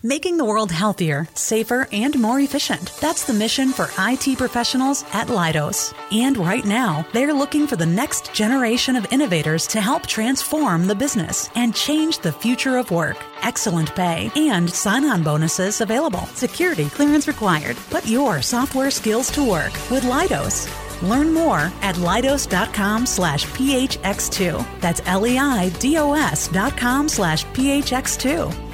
Making the world healthier, safer, and more efficient. That's the mission for IT professionals at Leidos. And right now, they're looking for the next generation of innovators to help transform the business and change the future of work. Excellent pay and sign on bonuses available. Security clearance required. Put your software skills to work with Leidos. Learn more at leidos.com slash phx2. That's L-E-I-D-O-S dot com slash phx2.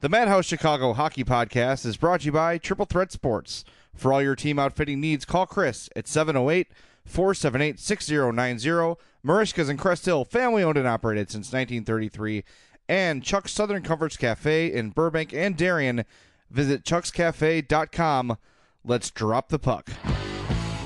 The Madhouse Chicago Hockey Podcast is brought to you by Triple Threat Sports. For all your team outfitting needs, call Chris at 708 478 6090. Marishka's in Crest Hill, family owned and operated since 1933. And Chuck's Southern Comforts Cafe in Burbank and Darien. Visit chuckscafe.com. Let's drop the puck.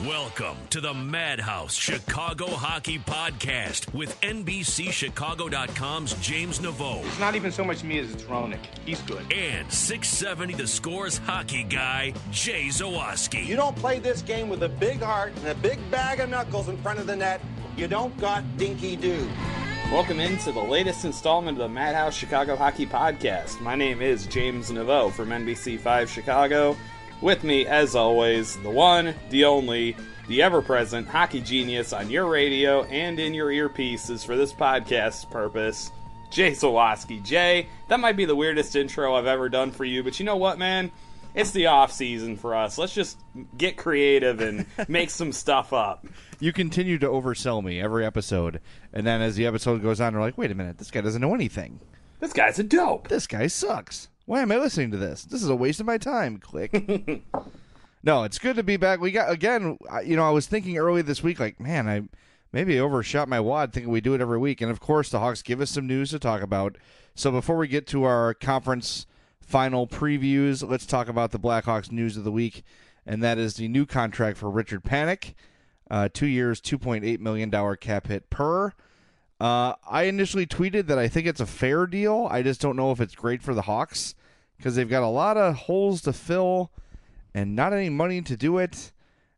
Welcome to the Madhouse Chicago Hockey Podcast with NBCChicago.com's James Naveau It's not even so much me as it's Ronick. He's good. and 670 The Scores hockey guy, Jay Zawaski. You don't play this game with a big heart and a big bag of knuckles in front of the net. You don't got dinky do. Welcome into the latest installment of the Madhouse Chicago Hockey Podcast. My name is James Naveau from NBC5 Chicago. With me, as always, the one, the only, the ever present hockey genius on your radio and in your earpieces for this podcast's purpose, Jay Zawaski. Jay, that might be the weirdest intro I've ever done for you, but you know what, man? It's the off season for us. Let's just get creative and make some stuff up. You continue to oversell me every episode. And then as the episode goes on, you're like, wait a minute, this guy doesn't know anything. This guy's a dope. This guy sucks. Why am I listening to this? This is a waste of my time. Click. no, it's good to be back. We got again. I- You know, I was thinking early this week, like, man, I maybe overshot my wad thinking we do it every week. And of course, the Hawks give us some news to talk about. So before we get to our conference final previews, let's talk about the Blackhawks news of the week, and that is the new contract for Richard Panik, uh, two years, two point eight million dollar cap hit per. Uh, I initially tweeted that I think it's a fair deal. I just don't know if it's great for the Hawks because they've got a lot of holes to fill and not any money to do it.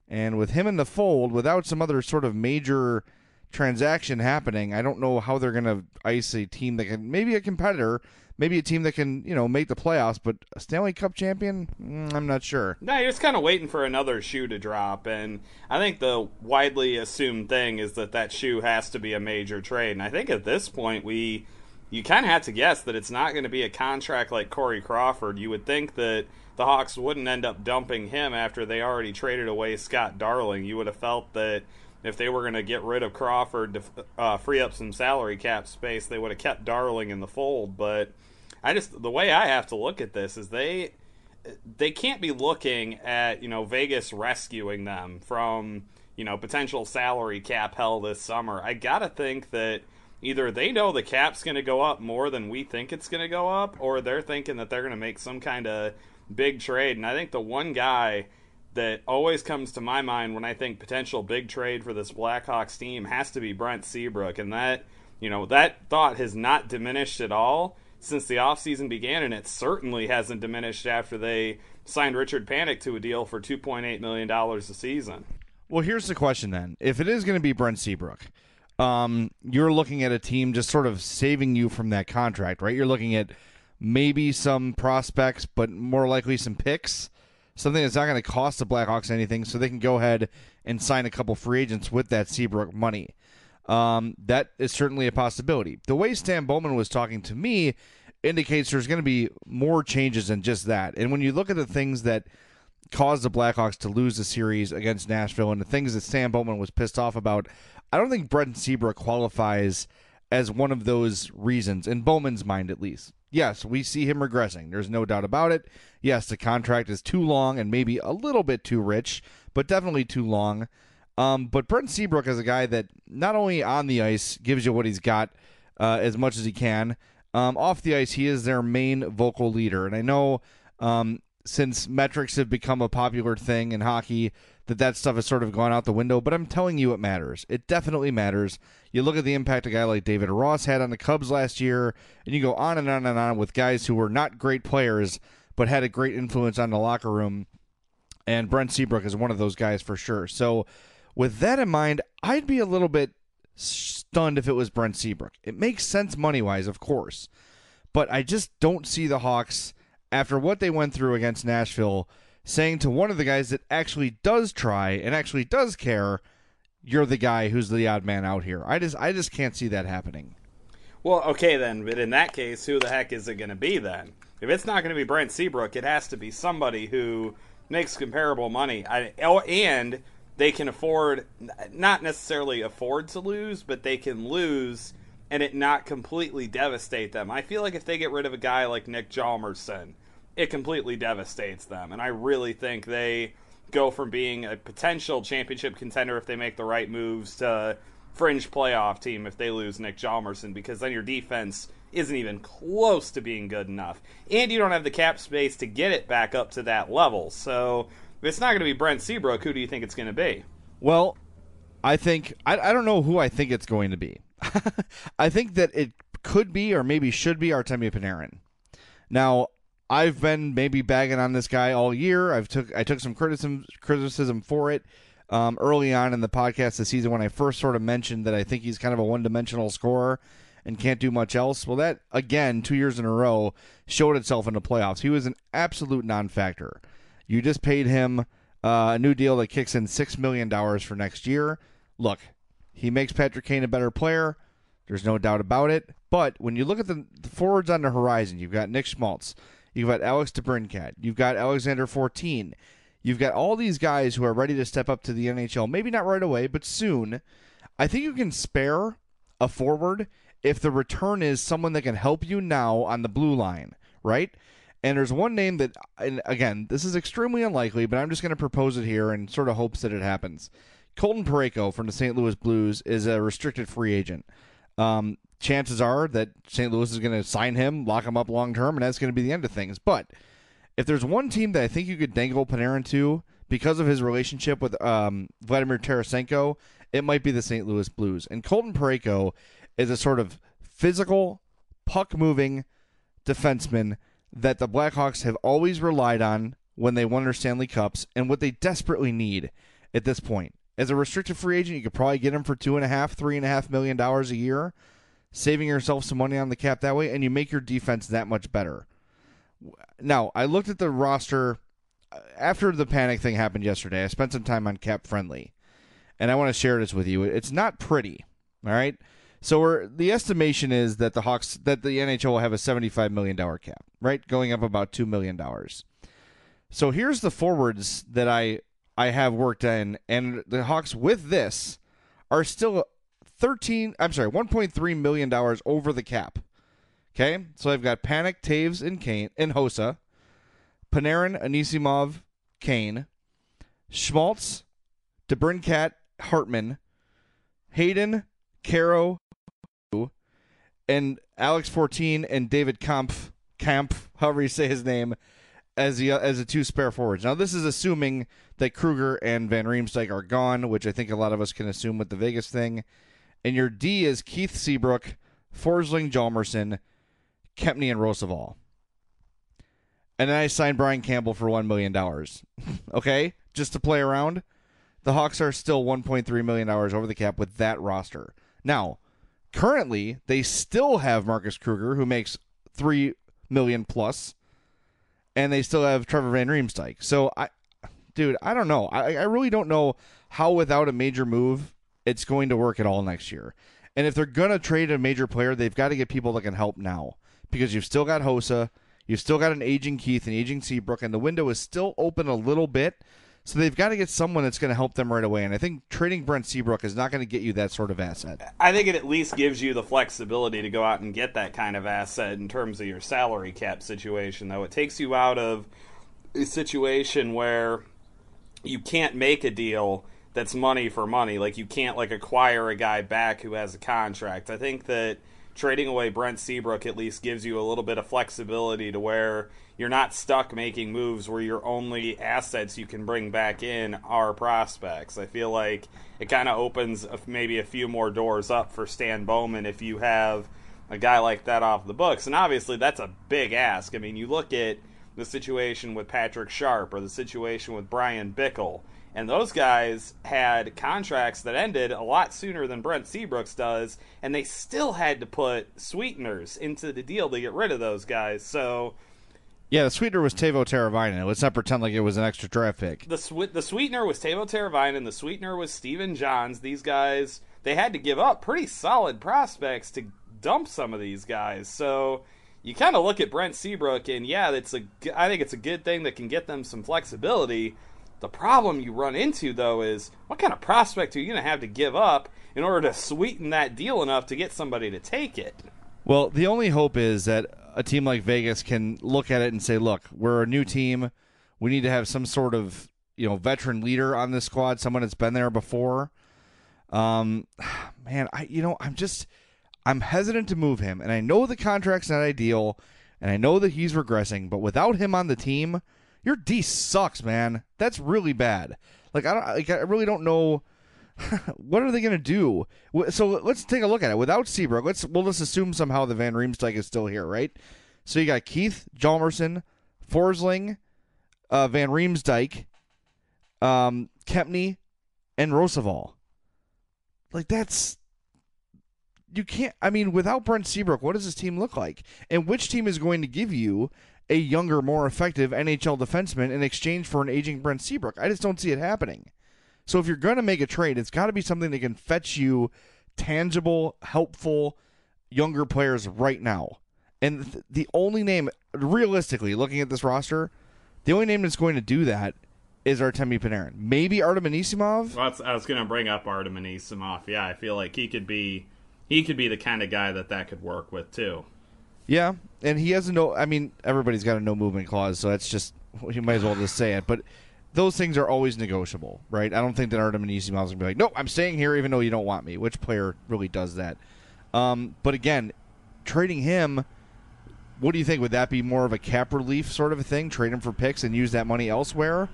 And with him in the fold, without some other sort of major transaction happening, I don't know how they're going to ice a team that can maybe a competitor, maybe a team that can you know make the playoffs, but a Stanley Cup champion, Mm, I'm not sure. No, you're just kind of waiting for another shoe to drop, and I think the widely assumed thing is that that shoe has to be a major trade. And I think at this point, we you kind of have to guess that it's not going to be a contract like Corey Crawford. You would think that the Hawks wouldn't end up dumping him after they already traded away Scott Darling. You would have felt that if they were going to get rid of Crawford to uh, free up some salary cap space, they would have kept Darling in the fold. But I just the way I have to look at this is they they can't be looking at you know Vegas rescuing them from you know potential salary cap hell this summer. I gotta think that either they know the cap's going to go up more than we think it's going to go up, or they're thinking that they're going to make some kind of big trade. And I think the one guy that always comes to my mind when I think potential big trade for this Blackhawks team has to be Brent Seabrook, and that you know that thought has not diminished at all since the offseason began, and it certainly hasn't diminished after they signed Richard Panik to a deal for two point eight million dollars a season. Well, here's the question then: If it is going to be Brent Seabrook, um, you're looking at a team just sort of saving you from that contract, right? You're looking at maybe some prospects, but more likely some picks something that's not going to cost the Blackhawks anything, so they can go ahead and sign a couple free agents with that Seabrook money. Um, that is certainly a possibility. The way Stan Bowman was talking to me indicates there's going to be more changes than just that. And when you look at the things that caused the Blackhawks to lose the series against Nashville and the things that Stan Bowman was pissed off about, I don't think Brent Seabrook qualifies as one of those reasons, in Bowman's mind at least. Yes, we see him regressing. There's no doubt about it. Yes, the contract is too long and maybe a little bit too rich, but definitely too long. Um, but Brent Seabrook is a guy that not only on the ice gives you what he's got uh, as much as he can, um, off the ice, he is their main vocal leader. And I know um, since metrics have become a popular thing in hockey, that that stuff has sort of gone out the window, but I'm telling you it matters. It definitely matters. You look at the impact a guy like David Ross had on the Cubs last year, and you go on and on and on with guys who were not great players, but had a great influence on the locker room. And Brent Seabrook is one of those guys for sure. So, with that in mind, I'd be a little bit stunned if it was Brent Seabrook. It makes sense money wise, of course, but I just don't see the Hawks after what they went through against Nashville saying to one of the guys that actually does try and actually does care, you're the guy who's the odd man out here. I just I just can't see that happening. Well, okay then, but in that case, who the heck is it going to be then? If it's not going to be Brent Seabrook, it has to be somebody who makes comparable money. I, oh, and they can afford not necessarily afford to lose, but they can lose and it not completely devastate them. I feel like if they get rid of a guy like Nick Hjalmarsson, it completely devastates them. And I really think they go from being a potential championship contender if they make the right moves to fringe playoff team if they lose Nick Hjalmarsson because then your defense isn't even close to being good enough. And you don't have the cap space to get it back up to that level. So if it's not going to be Brent Seabrook, who do you think it's going to be? Well, I think I, I don't know who I think it's going to be. I think that it could be or maybe should be Artemi Panarin. Now, I've been maybe bagging on this guy all year. I've took I took some criticism criticism for it um, early on in the podcast this season when I first sort of mentioned that I think he's kind of a one dimensional scorer and can't do much else. Well, that again two years in a row showed itself in the playoffs. He was an absolute non-factor. You just paid him uh, a new deal that kicks in six million dollars for next year. Look, he makes Patrick Kane a better player. There's no doubt about it. But when you look at the, the forwards on the horizon, you've got Nick Schmaltz. You've got Alex DeBrincat. You've got Alexander Fortin. You've got all these guys who are ready to step up to the NHL. Maybe not right away, but soon. I think you can spare a forward if the return is someone that can help you now on the blue line, right? And there's one name that, and again, this is extremely unlikely, but I'm just going to propose it here and sort of hopes that it happens. Colton Parayko from the St. Louis Blues is a restricted free agent. Um, chances are that St. Louis is going to sign him, lock him up long term, and that's going to be the end of things. But if there's one team that I think you could dangle Panarin to because of his relationship with um, Vladimir Tarasenko, it might be the St. Louis Blues. And Colton Parayko is a sort of physical, puck moving defenseman that the Blackhawks have always relied on when they won their Stanley Cups and what they desperately need at this point. As a restricted free agent, you could probably get him for two and a half, three and a half million dollars a year saving yourself some money on the cap that way, and you make your defense that much better. Now, I looked at the roster uh, after the Panik thing happened yesterday. I spent some time on Cap Friendly, and I want to share this with you. It's not pretty, all right. So the estimation is that the Hawks that the NHL will have a seventy-five million dollar cap, right, going up about two million dollars. So here's the forwards that I I have worked in, and the Hawks with this are still 13 I'm sorry, 1.3 million dollars over the cap. Okay? So I've got Panik, Toews and Kane and Hossa, Panarin, Anisimov, Kane, Schmaltz, DeBrincat, Hartman, Hayden, Kero, and Alex Fortin and David Kampf, Kampf, however you say his name, as the as the two spare forwards. Now this is assuming that Kruger and Van Riemsdyk are gone, which I think a lot of us can assume with the Vegas thing. And your D is Keith Seabrook, Forsling, Hjalmarsson, Kempny, and Rozsival. And then I signed Brian Campbell for one million dollars. okay, just to play around. The Hawks are still 1.3 million dollars over the cap with that roster. Now, currently, they still have Marcus Kruger, who makes three million plus, and they still have Trevor Van Riemsdyk. So I, dude, I don't know. I, I really don't know how without a major move it's going to work at all next year. And if they're gonna trade a major player, they've got to get people that can help now because you've still got Hossa, you've still got an aging Keith and aging Seabrook, and the window is still open a little bit. So they've got to get someone that's going to help them right away. And I think trading Brent Seabrook is not going to get you that sort of asset. I think it at least gives you the flexibility to go out and get that kind of asset in terms of your salary cap situation, though. It takes you out of a situation where you can't make a deal that's money for money. Like you can't like acquire a guy back who has a contract. I think that trading away Brent Seabrook at least gives you a little bit of flexibility to where you're not stuck making moves where your only assets you can bring back in are prospects. I feel like it kind of opens maybe a few more doors up for Stan Bowman if you have a guy like that off the books. And obviously, that's a big ask. I mean, you look at the situation with Patrick Sharp or the situation with Bryan Bickell. And those guys had contracts that ended a lot sooner than Brent Seabrooks does, and they still had to put sweeteners into the deal to get rid of those guys. So yeah, the sweetener was Teuvo Teravainen. Let's not pretend like it was an extra draft pick. The swe- the sweetener was Teuvo Teravainen. The sweetener was Stephen Johns. These guys they had to give up pretty solid prospects to dump some of these guys. So you kind of look at Brent Seabrook, and yeah, it's a I think it's a good thing that can get them some flexibility. The problem you run into though is what kind of prospect are you going to have to give up in order to sweeten that deal enough to get somebody to take it? Well, the only hope is that a team like Vegas can look at it and say, "Look, we're a new team. We need to have some sort of you know veteran leader on this squad, someone that's been there before." Um, man, I you know I'm just I'm hesitant to move him, and I know the contract's not ideal, and I know that he's regressing, but without him on the team, your D sucks, man. That's really bad. Like I don't, like, I really don't know. what are they going to do? So let's take a look at it. Without Seabrook, let's we'll just assume somehow the Van Riemsdyk is still here, right? So you got Keith Hjalmarsson, Forsling, uh, Van Riemsdyk, um, and Rozsival. Like that's you can't. I mean, without Brent Seabrook, what does this team look like? And which team is going to give you a younger, more effective NHL defenseman in exchange for an aging Brent Seabrook? I just don't see it happening. So if you're going to make a trade, it's got to be something that can fetch you tangible, helpful younger players right now. And th- the only name, realistically, looking at this roster, the only name that's going to do that is Artemi Panarin. Maybe Artem Anisimov. Well, I was going to bring up Artem Anisimov. Yeah, I feel like he could be he could be the kind of guy that that could work with too. Yeah, and he has no. I mean, everybody's got a no movement clause, so that's just you might as well just say it. But those things are always negotiable, right? I don't think that Artem Anisimov is going to be like, "No, I'm staying here even though you don't want me." Which player really does that? Um, but again, trading him, what do you think? Would that be more of a cap relief sort of a thing? Trade him for picks and use that money elsewhere,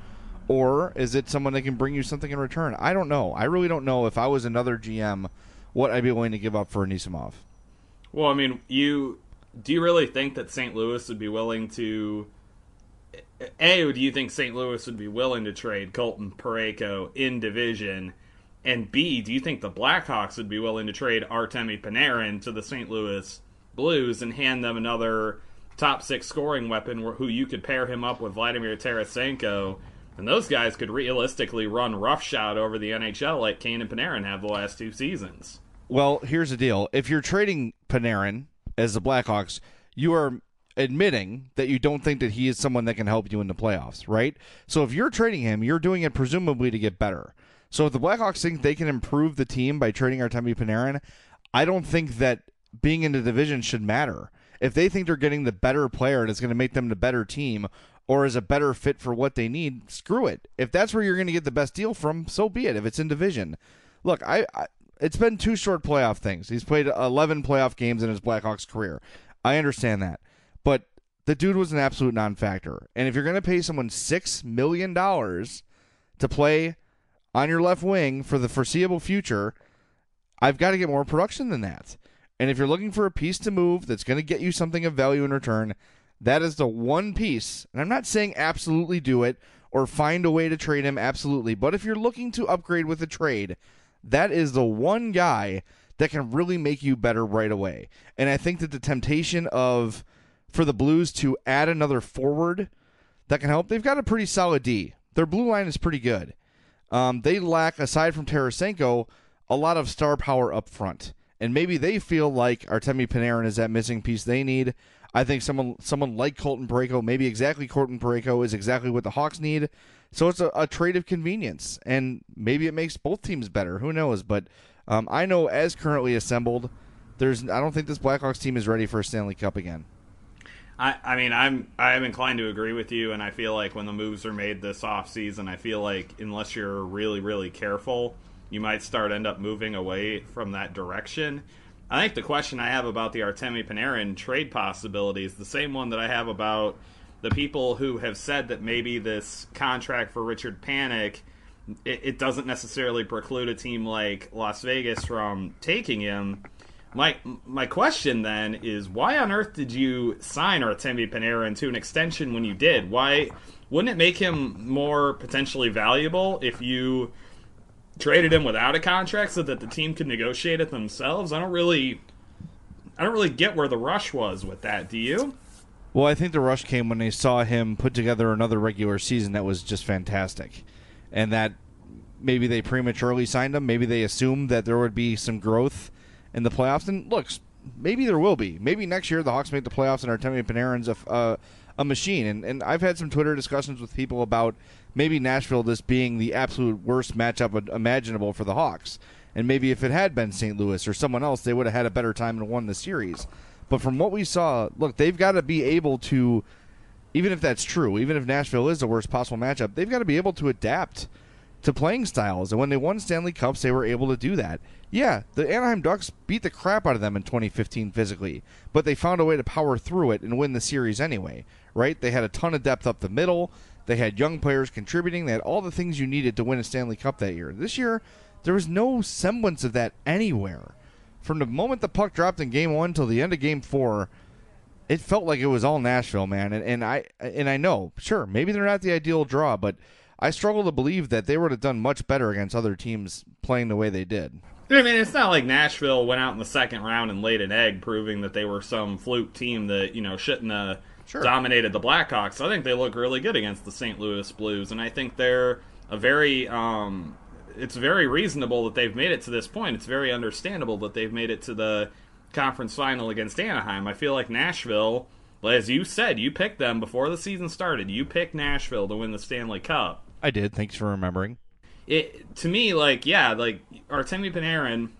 or is it someone that can bring you something in return? I don't know. I really don't know. If I was another GM, what I'd be willing to give up for Anisimov. Well, I mean, you do you really think that St. Louis would be willing to? A, do you think St. Louis would be willing to trade Colton Parayko in division? And B, do you think the Blackhawks would be willing to trade Artemi Panarin to the St. Louis Blues and hand them another top six scoring weapon who you could pair him up with Vladimir Tarasenko? And those guys could realistically run roughshod over the NHL like Kane and Panarin have the last two seasons. Well, here's the deal. If you're trading Panarin as the Blackhawks, you are admitting that you don't think that he is someone that can help you in the playoffs, right? So if you're trading him, you're doing it presumably to get better. So if the Blackhawks think they can improve the team by trading Artemi Panarin, I don't think that being in the division should matter. If they think they're getting the better player and it's going to make them the better team or is a better fit for what they need, screw it. If that's where you're going to get the best deal from, so be it. If it's in division, look, I, I it's been two short playoff things. He's played 11 playoff games in his Blackhawks career. I understand that. But the dude was an absolute non-factor. And if you're going to pay someone six million dollars to play on your left wing for the foreseeable future, I've got to get more production than that. And if you're looking for a piece to move that's going to get you something of value in return, that is the one piece. And I'm not saying absolutely do it or find a way to trade him absolutely, but if you're looking to upgrade with a trade, that is the one guy that can really make you better right away. And I think that the temptation of for the Blues to add another forward that can help, they've got a pretty solid D. Their blue line is pretty good. Um, they lack, aside from Tarasenko, a lot of star power up front. And maybe they feel like Artemi Panarin is that missing piece they need. I think someone someone like Colton Parayko, maybe exactly Colton Parayko, is exactly what the Hawks need. So it's a, a trade of convenience, and maybe it makes both teams better. Who knows? But um, I know as currently assembled, there's I don't think this Blackhawks team is ready for a Stanley Cup again. I, I mean I'm I'm inclined to agree with you, and I feel like when the moves are made this off season, I feel like unless you're really really careful, you might start end up moving away from that direction. I think the question I have about the Artemi Panarin trade possibility is the same one that I have about the people who have said that maybe this contract for Richard Panik it, it doesn't necessarily preclude a team like Las Vegas from taking him. My my question then is why on earth did you sign Artemi Panarin to an extension when you did? Why wouldn't it make him more potentially valuable if you traded him without a contract so that the team could negotiate it themselves. I don't really, I don't really get where the rush was with that. Do you? Well, I think the rush came when they saw him put together another regular season that was just fantastic, and that maybe they prematurely signed him. Maybe they assumed that there would be some growth in the playoffs. And looks, maybe there will be. Maybe next year the Hawks make the playoffs and Artemi Panarin's a, uh, a machine. And and I've had some Twitter discussions with people about maybe Nashville just being the absolute worst matchup imaginable for the Hawks. And maybe if it had been St. Louis or someone else, they would have had a better time and won the series. But from what we saw, look, they've got to be able to, even if that's true, even if Nashville is the worst possible matchup, they've got to be able to adapt to playing styles. And when they won Stanley Cups, they were able to do that. Yeah, the Anaheim Ducks beat the crap out of them in 2015 physically, but they found a way to power through it and win the series anyway, right? They had a ton of depth up the middle. They had young players contributing. They had all the things you needed to win a Stanley Cup that year. This year, there was no semblance of that anywhere. From the moment the puck dropped in Game One till the end of Game Four, it felt like it was all Nashville, man. And, and I and I know, sure, maybe they're not the ideal draw, but I struggle to believe that they would have done much better against other teams playing the way they did. I mean, it's not like Nashville went out in the second round and laid an egg, proving that they were some fluke team that you know shouldn't have sure. dominated the Blackhawks. I think they look really good against the St. Louis Blues, and I think they're a very. Um, it's very reasonable that they've made it to this point. It's very understandable that they've made it to the conference final against Anaheim. I feel like Nashville, as you said, you picked them before the season started. You picked Nashville to win the Stanley Cup. I did. Thanks for remembering. It to me, like yeah, like Artemi Panarin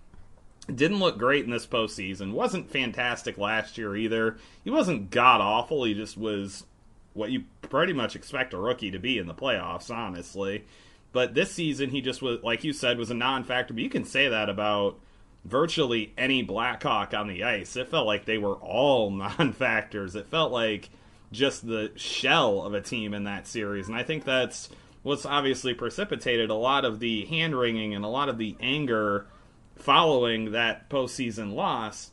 didn't look great in this postseason. wasn't fantastic last year either. He wasn't god awful. He just was what you pretty much expect a rookie to be in the playoffs, honestly. But this season, he just was, like you said, was a non-factor. But you can say that about virtually any Blackhawk on the ice. It felt like they were all non-factors. It felt like just the shell of a team in that series, and I think that's what's obviously precipitated a lot of the hand wringing and a lot of the anger following that postseason loss,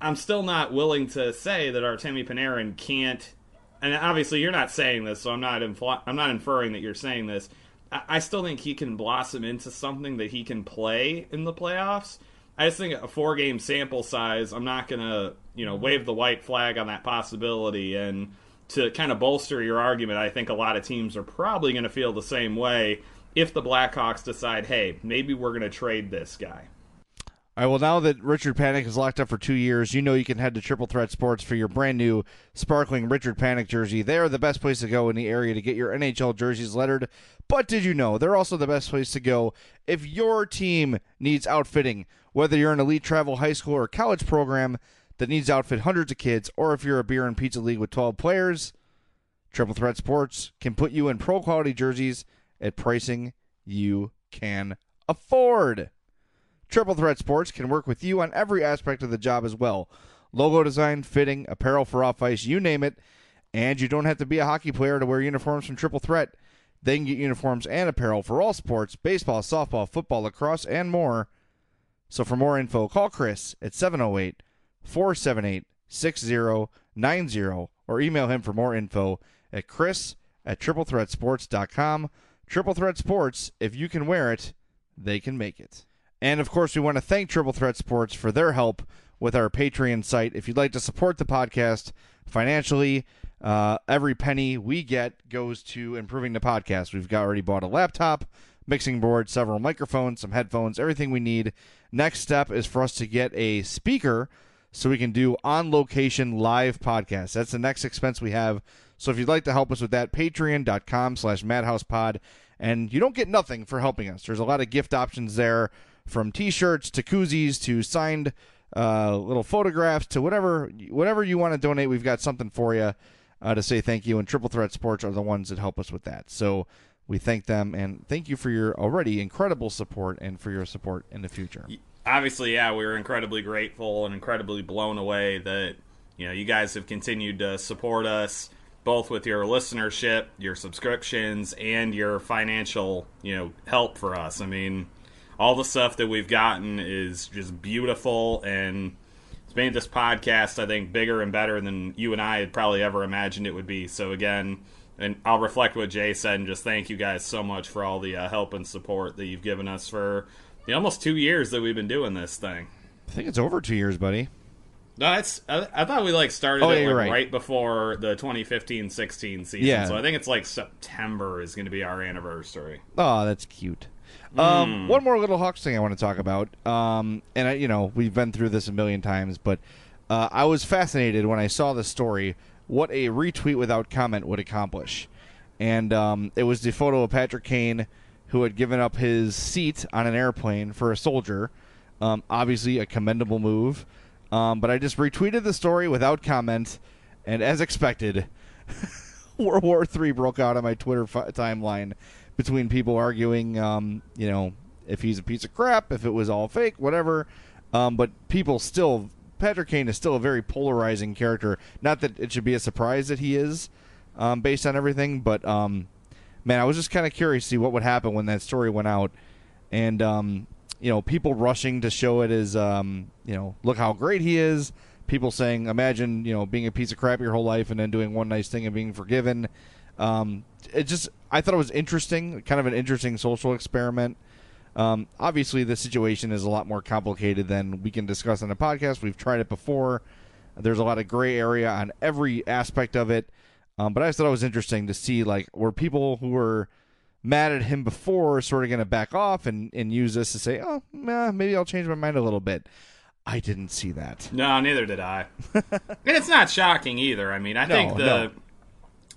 I'm still not willing to say that Artemi Panarin can't. And obviously, you're not saying this, so I'm not I'm not inferring that you're saying this. I-, I still think he can blossom into something that he can play in the playoffs. I just think a four game sample size. I'm not gonna you know wave the white flag on that possibility and to kind of bolster your argument, I think a lot of teams are probably going to feel the same way if the Blackhawks decide, hey, maybe we're going to trade this guy. All right, well, now that Richard Panik is locked up for two years, you know you can head to Triple Threat Sports for your brand new sparkling Richard Panik jersey. They are the best place to go in the area to get your NHL jerseys lettered. But did you know they're also the best place to go if your team needs outfitting, whether you're an elite travel high school or college program that needs to outfit hundreds of kids, or if you're a beer and pizza league with 12 players, Triple Threat Sports can put you in pro quality jerseys at pricing you can afford. Triple Threat Sports can work with you on every aspect of the job as well logo design, fitting, apparel for off ice, you name it. And you don't have to be a hockey player to wear uniforms from Triple Threat. They can get uniforms and apparel for all sports baseball, softball, football, lacrosse, and more. So for more info, call Chris at 708 478 6090 or email him for more info at chris at triplethreatsports.com. Triple Threat Sports, if you can wear it, they can make it. And of course, we want to thank Triple Threat Sports for their help with our Patreon site. If you'd like to support the podcast financially, uh, every penny we get goes to improving the podcast. We've got already bought a laptop, mixing board, several microphones, some headphones, everything we need. Next step is for us to get a speaker so we can do on location live podcasts. That's the next expense we have. So if you'd like to help us with that, patreon.com slash madhousepod. And you don't get nothing for helping us. There's a lot of gift options there from t-shirts to koozies to signed uh, little photographs to whatever whatever you want to donate. We've got something for you uh, to say thank you. And Triple Threat Sports are the ones that help us with that. So we thank them and thank you for your already incredible support and for your support in the future. Obviously, yeah, we were incredibly grateful and incredibly blown away that you know you guys have continued to support us both with your listenership, your subscriptions, and your financial you know help for us. I mean, all the stuff that we've gotten is just beautiful and it's made this podcast I think bigger and better than you and I had probably ever imagined it would be. So again, and I'll reflect what Jay said and just thank you guys so much for all the uh, help and support that you've given us for the almost two years that we've been doing this thing. I think it's over two years, buddy. No, it's. I, I thought we like started Oh, it yeah, like, right. right. before the 2015-16 season. Yeah. So I think it's like September is going to be our anniversary. Oh, that's cute. Um, one more little Hawks thing I want to talk about. Um, and I, you know, we've been through this a million times, but uh, I was fascinated when I saw the story what a retweet without comment would accomplish. And um, it was the photo of Patrick Kane who had given up his seat on an airplane for a soldier. Um, obviously, a commendable move. Um, but I just retweeted the story without comment, and as expected, World War III broke out on my Twitter fi- timeline between people arguing, um, you know, if he's a piece of crap, if it was all fake, whatever. Um, but people still, Patrick Kane is still a very polarizing character. Not that it should be a surprise that he is, um, based on everything, but um, man, I was just kind of curious to see what would happen when that story went out, and um, you know, people rushing to show it as, um, you know, look how great he is. People saying, imagine, you know, being a piece of crap your whole life and then doing one nice thing and being forgiven. Um, it just, I thought it was interesting, kind of an interesting social experiment. Um, obviously, the situation is a lot more complicated than we can discuss on a podcast. We've tried it before. There's a lot of gray area on every aspect of it. Um, but I just thought it was interesting to see, like, were people who were mad at him before sort of going to back off and, and use this to say, oh, nah, maybe I'll change my mind a little bit. I didn't see that. No, neither did I. and it's not shocking either. I mean, I No, think the no.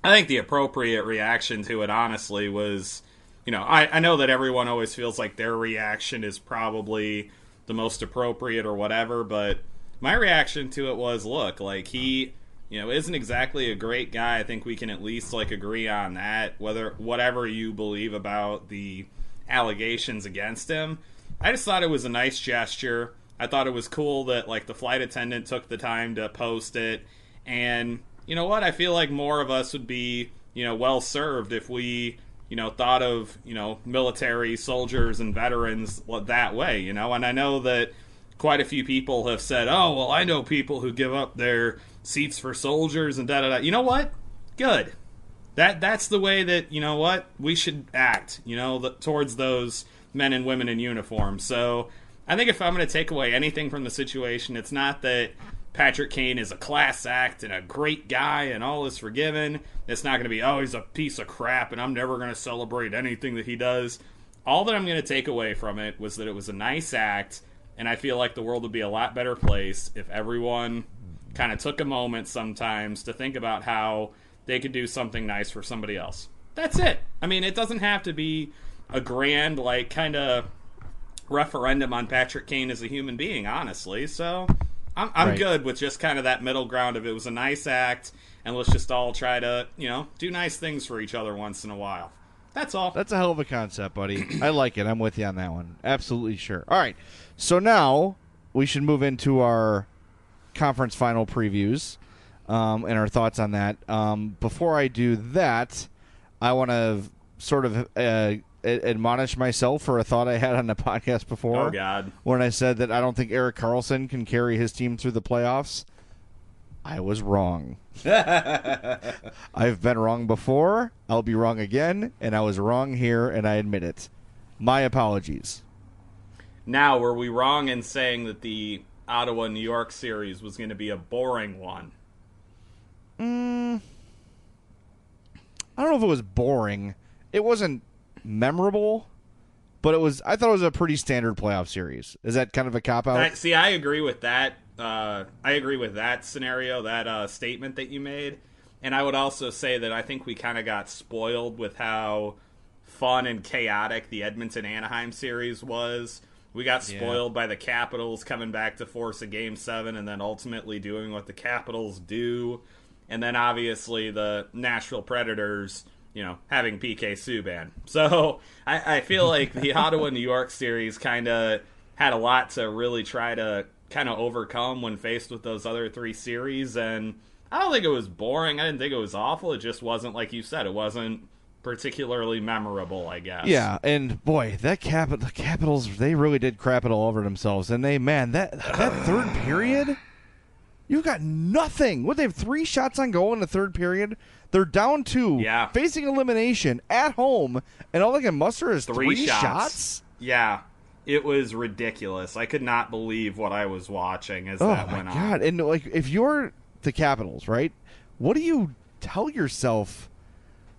I think the appropriate reaction to it honestly was you know, I, I know that everyone always feels like their reaction is probably the most appropriate or whatever, but my reaction to it was look, like he you know, isn't exactly a great guy. I think we can at least like agree on that. Whether whatever you believe about the allegations against him, I just thought it was a nice gesture. I thought it was cool that like the flight attendant took the time to post it, and you know what? I feel like more of us would be you know well served if we you know thought of you know military soldiers and veterans that way. You know, and I know that quite a few people have said, "Oh, well, I know people who give up their seats for soldiers and da da da." You know what? Good. That that's the way that you know what we should act. You know, the, towards those men and women in uniform. So I think if I'm going to take away anything from the situation, it's not that Patrick Kane is a class act and a great guy and all is forgiven. It's not going to be oh he's a piece of crap and I'm never going to celebrate anything that he does. All that I'm going to take away from it was that it was a nice act and I feel like the world would be a lot better place if everyone kind of took a moment sometimes to think about how they could do something nice for somebody else. That's it. I mean, it doesn't have to be a grand, like, kind of referendum on Patrick Kane as a human being, honestly. So I'm, I'm Right. good with just kind of that middle ground of it was a nice act, and let's just all try to, you know, do nice things for each other once in a while. That's all. That's a hell of a concept, buddy. I like it. I'm with you on that one. Absolutely sure. All right. So now we should move into our conference final previews. um, and our thoughts on that. Um, before I do that, I want to sort of uh, admonish myself for a thought I had on the podcast before. Oh God! When I said that I don't think Erik Karlsson can carry his team through the playoffs, I was wrong. I've been wrong before. I'll be wrong again, and I was wrong here, and I admit it. My apologies. Now, were we wrong in saying that the Ottawa New York series was going to be a boring one? Mm, I don't know if it was boring. It wasn't memorable, but it was. I thought it was a pretty standard playoff series. Is that kind of a cop out? see, I agree with that. Uh, I agree with that scenario, that uh, statement that you made, and I would also say that I think we kind of got spoiled with how fun and chaotic the Edmonton Anaheim series was. We got spoiled yeah. by the Capitals coming back to force a game seven and then ultimately doing what the Capitals do. And then obviously the Nashville Predators you know, having PK Subban. So I, I feel like the Ottawa New York series kind of had a lot to really try to kind of overcome when faced with those other three series. And I don't think it was boring. I didn't think it was awful. It just wasn't, like you said, it wasn't particularly memorable, I guess. Yeah, and boy, that cap the Capitals they really did crap it all over themselves. And they man, that that third period you got nothing. What they have three shots on goal in the third period. They're down two, yeah. facing elimination at home, and all they can muster is three, three shots. shots. Yeah, it was ridiculous. I could not believe what I was watching as oh that went on. God. And like, if you're the Capitals, right? What do you tell yourself?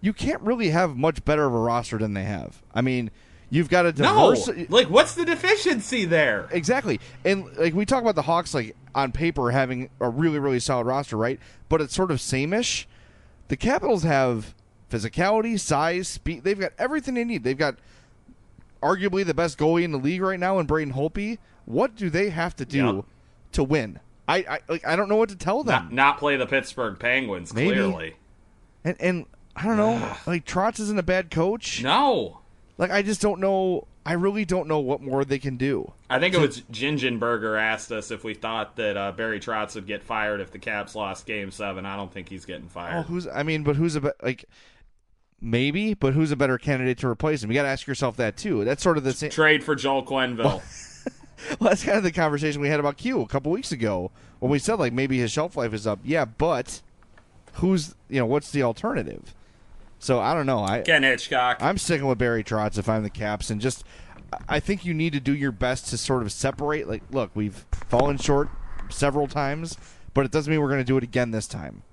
You can't really have much better of a roster than they have. I mean, You've got a diverse. No, like what's the deficiency there? Exactly, and like we talk about the Hawks, like on paper having a really really solid roster, right? But it's sort of sameish. The Capitals have physicality, size, speed. They've got everything they need. They've got arguably the best goalie in the league right now in Braden Holtby. What do they have to do yep. to win? I I, like, I don't know what to tell them. Not, not play the Pittsburgh Penguins, Maybe. clearly. And and I don't know. like Trotz isn't a bad coach. No. Like I just don't know. I really don't know what more they can do. I think it was Gingenberger asked us if we thought that uh, Barry Trotz would get fired if the Caps lost Game Seven. I don't think he's getting fired. Oh, who's? I mean, but who's a be- like? Maybe, but who's a better candidate to replace him? You got to ask yourself that too. That's sort of the same. Trade for Joel Quenneville. Well, well, that's kind of the conversation we had about Q a couple weeks ago when we said like maybe his shelf life is up. Yeah, but who's you know what's the alternative? So I don't know. I Ken Hitchcock. I'm sticking with Barry Trotz if I'm the Caps, and just I think you need to do your best to sort of separate. Like, look, we've fallen short several times, but it doesn't mean we're going to do it again this time,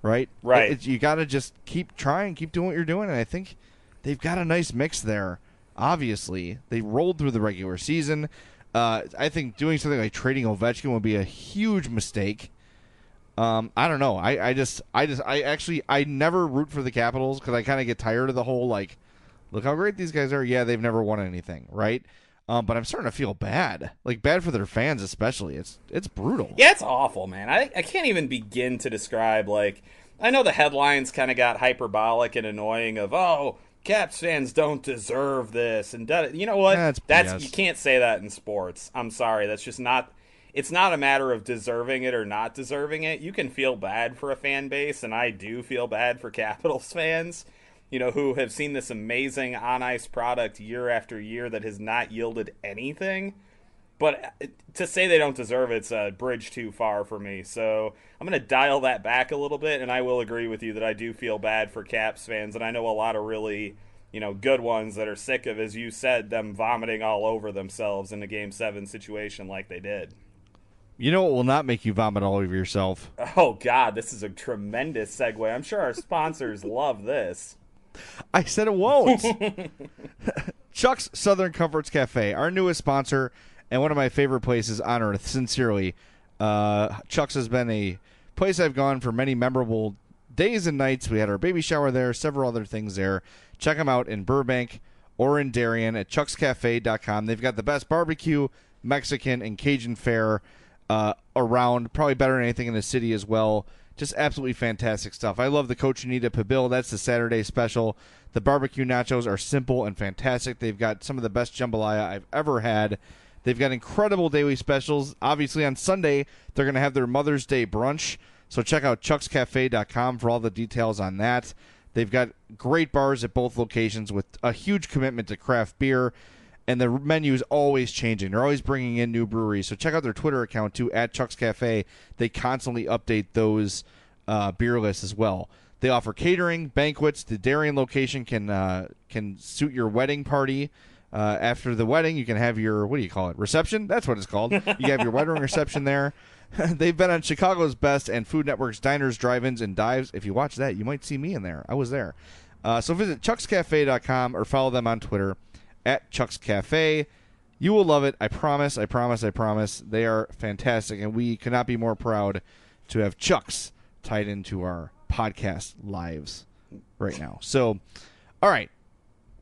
right? Right. It, you got to just keep trying, keep doing what you're doing, and I think they've got a nice mix there. Obviously, they rolled through the regular season. Uh, I think doing something like trading Ovechkin would be a huge mistake. Um, I don't know. I, I just, I just, I actually, I never root for the Capitals because I kind of get tired of the whole like, look how great these guys are. Yeah, they've never won anything, right? Um, but I'm starting to feel bad, like bad for their fans, especially. It's it's brutal. Yeah, it's awful, man. I I can't even begin to describe. Like, I know the headlines kind of got hyperbolic and annoying of oh. Caps fans don't deserve this, and you know what? That's, that's you can't say that in sports. I'm sorry, that's just not it's not a matter of deserving it or not deserving it. You can feel bad for a fan base, and I do feel bad for Capitals fans, you know, who have seen this amazing on ice product year after year that has not yielded anything. But uh, to say they don't deserve it's a bridge too far for me. So I'm going to dial that back a little bit, and I will agree with you that I do feel bad for Caps fans, and I know a lot of really you know, good ones that are sick of, as you said, them vomiting all over themselves in a game seven situation like they did. You know what will not make you vomit all over yourself? Oh God, this is a tremendous segue. I'm sure our sponsors love this. I said it won't. Chuck's Southern Comforts Cafe, our newest sponsor and one of my favorite places on earth. Sincerely, uh, Chuck's has been a place I've gone for many memorable days and nights. We had our baby shower there, several other things there. Check them out in Burbank or in Darien at chuckscafe.com. They've got the best barbecue, Mexican, and Cajun fare uh, around, probably better than anything in the city as well. Just absolutely fantastic stuff. I love the Cochinita Pibil. That's the Saturday special. The barbecue nachos are simple and fantastic. They've got some of the best jambalaya I've ever had. They've got incredible daily specials. Obviously, on Sunday, they're going to have their Mother's Day brunch. So check out chuckscafe.com for all the details on that. They've got great bars at both locations with a huge commitment to craft beer, and the menu is always changing. They're always bringing in new breweries. So check out their Twitter account too at Chuck's Cafe. They constantly update those uh, beer lists as well. They offer catering, banquets. The Darien location can uh, can suit your wedding party. Uh, after the wedding, you can have your what do you call it? Reception. That's what it's called. You have your wedding reception there. They've been on Chicago's Best and Food Network's Diners, Drive-Ins, and Dives. If you watch that, you might see me in there. I was there. Uh, so visit chuckscafe.com or follow them on Twitter at Chuck's Cafe. You will love it. I promise. I promise. I promise. They are fantastic, and we cannot be more proud to have Chuck's tied into our podcast lives right now. So, all right,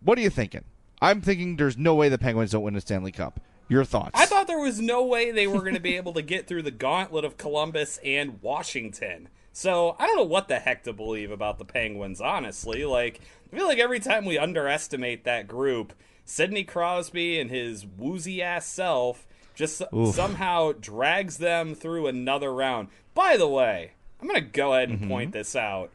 what are you thinking? I'm thinking there's no way the Penguins don't win the Stanley Cup. Your thoughts? I thought there was no way they were going to be able to get through the gauntlet of Columbus and Washington. So I don't know what the heck to believe about the Penguins, honestly. Like, I feel like every time we underestimate that group, Sidney Crosby and his woozy ass self just Oof. somehow drags them through another round. By the way, I'm going to go ahead and Mm-hmm. point this out.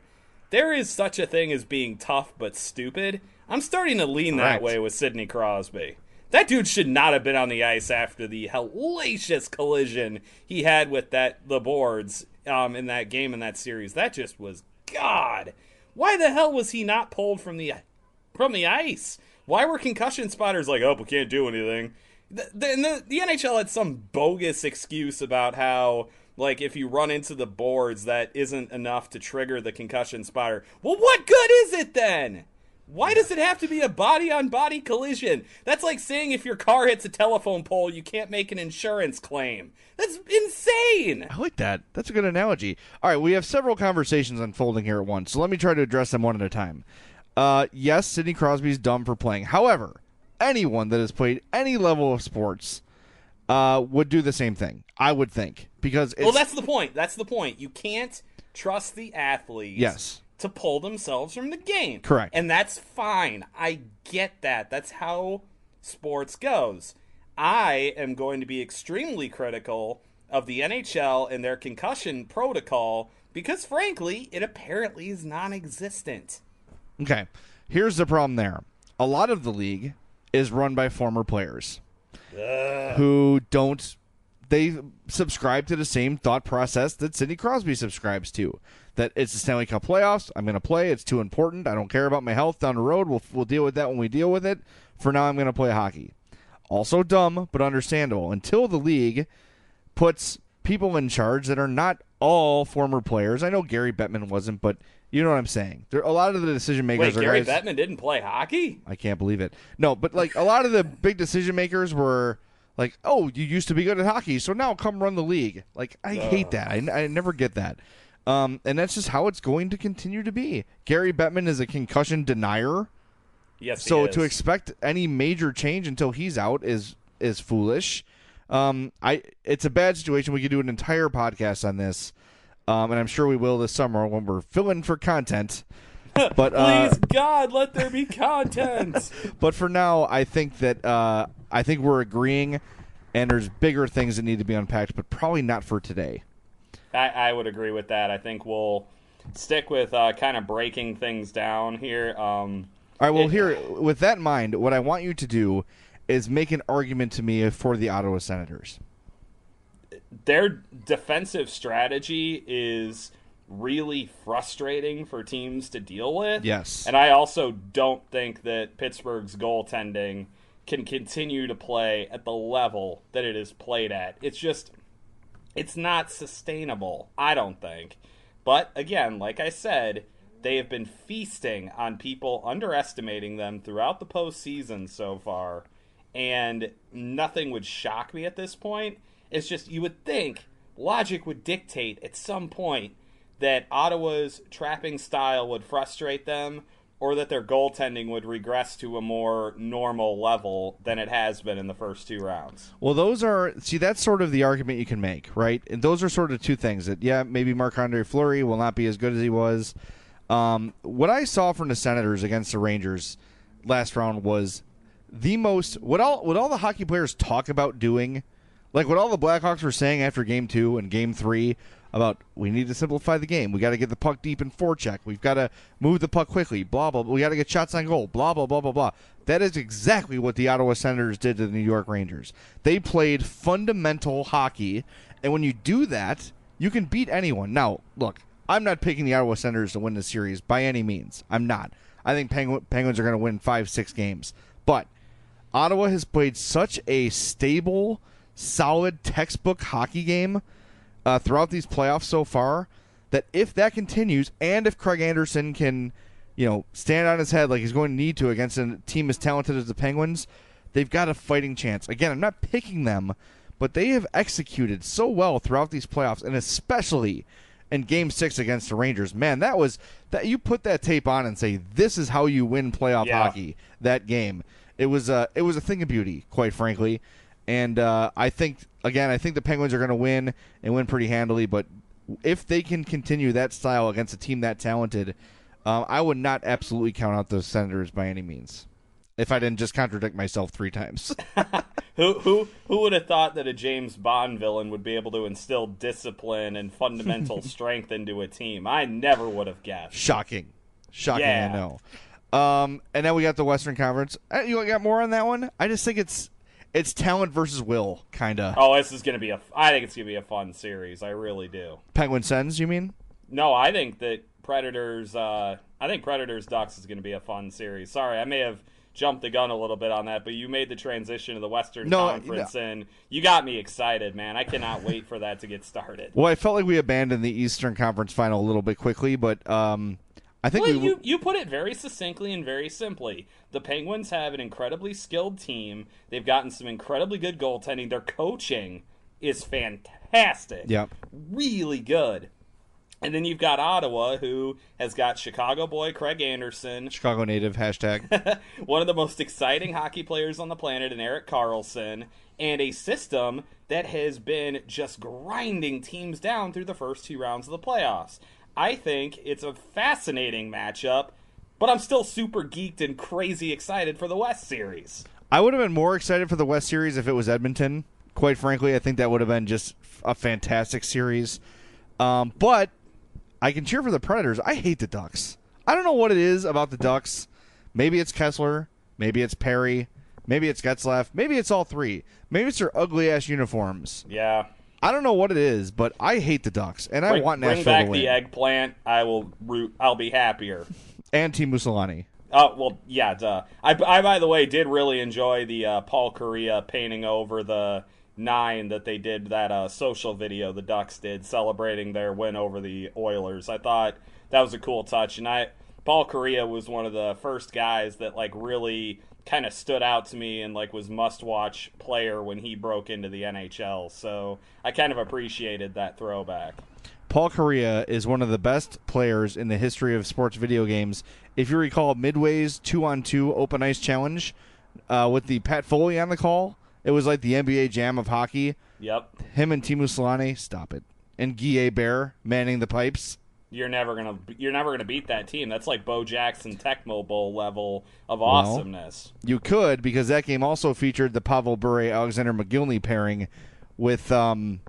There is such a thing as being tough but stupid. I'm starting to lean that way with Sidney Crosby. That dude should not have been on the ice after the hellacious collision he had with that the boards um, in that game in that series. That just was God. Why the hell was he not pulled from the from the ice? Why were concussion spotters like, oh, we can't do anything? The, the, the, NHL had some bogus excuse about how, like, if you run into the boards, that isn't enough to trigger the concussion spotter. Well, what good is it then? Why does it have to be a body on body collision? That's like saying if your car hits a telephone pole, you can't make an insurance claim. That's insane. I like that. That's a good analogy. All right, we have several conversations unfolding here at once, so let me try to address them one at a time. Uh, yes, Sidney Crosby's dumb for playing. However, anyone that has played any level of sports uh, would do the same thing. I would think because it's, Well, that's the point. That's the point. You can't trust the athletes. Yes. To pull themselves from the game. Correct. And that's fine. I get that. That's how sports goes. I am going to be extremely critical of the NHL and their concussion protocol because, frankly, it apparently is non existent. Okay. Here's the problem. There, a lot of the league is run by former players who don't. They subscribe to the same thought process that Sidney Crosby subscribes to. That it's the Stanley Cup playoffs. I'm going to play. It's too important. I don't care about my health down the road. We'll we'll deal with that when we deal with it. For now, I'm going to play hockey. Also dumb, but understandable. Until the league puts people in charge that are not all former players. I know Gary Bettman wasn't, but you know what I'm saying. There a lot of the decision makers Wait, are Gary guys. Bettman didn't play hockey? I can't believe it. No, but like a lot of the big decision makers were like, "Oh, you used to be good at hockey, so now come run the league." Like I hate that. I, I never get that. Um, and that's just how it's going to continue to be. Gary Bettman is a concussion denier, Yes, he so to expect any major change until he's out is is foolish. Um, I it's a bad situation. We could do an entire podcast on this, um, and I'm sure we will this summer when we're filling for content. But uh, Please, God, let there be content. but for now, I think that uh, I think we're agreeing, and there's bigger things that need to be unpacked, but probably not for today. I, I would agree with that. I think we'll stick with uh, kind of breaking things down here. Um, All right. Well, It- here with that in mind, what I want you to do is make an argument to me for the Ottawa Senators. Their defensive strategy is really frustrating for teams to deal with. Yes. And I also don't think that Pittsburgh's goaltending can continue to play at the level that it is played at. It's just it's not sustainable, I don't think. But again, like I said, they have been feasting on people underestimating them throughout the postseason so far, and nothing would shock me at this point. It's just you would think logic would dictate at some point that Ottawa's trapping style would frustrate them or that their goaltending would regress to a more normal level than it has been in the first two rounds. Well, those are see that's sort of the argument you can make, right? And those are sort of two things that yeah, maybe Marc Andre Fleury will not be as good as he was. Um, what I saw from the Senators against the Rangers last round was the most what all what all the hockey players talk about doing, like what all the Blackhawks were saying after Game Two and Game Three about we need to simplify the game. We got to get the puck deep in forecheck. We've got to move the puck quickly. Blah blah. blah. We got to get shots on goal. Blah blah blah blah blah. That is exactly what the Ottawa Senators did to the New York Rangers. They played fundamental hockey, and when you do that, you can beat anyone. Now, look, I'm not picking the Ottawa Senators to win the series by any means. I'm not. I think Pengu- Penguins are going to win five, six games, but Ottawa has played such a stable, solid textbook hockey game uh, throughout these playoffs so far that if that continues and if Craig Anderson can, you know, stand on his head like he's going to need to against a team as talented as the Penguins, they've got a fighting chance. Again, I'm not picking them, but they have executed so well throughout these playoffs and especially in game 6 against the Rangers. Man, that was that you put that tape on and say this is how you win playoff Yeah. hockey that game. It was a it was a thing of beauty, quite frankly. And uh, I think again, I think the Penguins are going to win and win pretty handily. But if they can continue that style against a team that talented, um, I would not absolutely count out the Senators by any means. If I didn't just contradict myself three times, Who who who would have thought that a James Bond villain would be able to instill discipline and fundamental strength into a team? I never would have guessed. shocking, shocking. Yeah. I know. Um, and then we got the Western Conference. Uh, You got more on that one? I just think it's it's talent versus will, kind of. Oh, this is gonna be a. I think it's gonna be a fun series. I really do. Penguin Sens, you mean? No, I think that Predators. Uh, I think Predators Ducks is gonna be a fun series. Sorry, I may have jumped the gun a little bit on that, but you made the transition to the Western No, Conference, and you got me excited, man. I cannot wait for that to get started. Well, I felt like we abandoned the Eastern Conference final a little bit quickly, but um, I think Well, we. you, you put it very succinctly and very simply. The Penguins have an incredibly skilled team. They've gotten some incredibly good goaltending. Their coaching is fantastic. Yep. Really good. And then you've got Ottawa, who has got Chicago boy Craig Anderson, Chicago native hashtag. one of the most exciting hockey players on the planet, and Erik Karlsson, and a system that has been just grinding teams down through the first two rounds of the playoffs. I think it's a fascinating matchup, but I'm still super geeked and crazy excited for the West Series. I would have been more excited for the West Series if it was Edmonton. Quite frankly, I think that would have been just a fantastic series. Um, but I can cheer for the Predators. I hate the Ducks. I don't know what it is about the Ducks. Maybe it's Kesler. Maybe it's Perry. Maybe it's Getzlaff. Maybe it's all three. Maybe it's their ugly ass uniforms. Yeah. I don't know what it is, but I hate the Ducks, and I Bring, want bring Nashville back to win. the eggplant. I will root. I'll be happier. And Team Mussolini. Oh well, yeah, duh. I, I by the way did really enjoy the uh, Paul Kariya painting over the nine that they did that uh, social video the Ducks did celebrating their win over the Oilers. I thought that was a cool touch, and I Paul Kariya was one of the first guys that like really kind of stood out to me and like was must watch player when he broke into the NHL. So I kind of appreciated that throwback. Paul Kariya is one of the best players in the history of sports video games. If you recall Midway's two on two open ice challenge uh, with the Pat Foley on the call, it was like the NBA jam of hockey. Yep. Him and Teemu Selanne, stop it. And Guy Hebert manning the pipes. You're never gonna you're never gonna beat that team. That's like Bo Jackson Tecmo Bowl level of awesomeness. You could, because that game also featured the Pavel Bure Alexander Mogilny pairing with, um,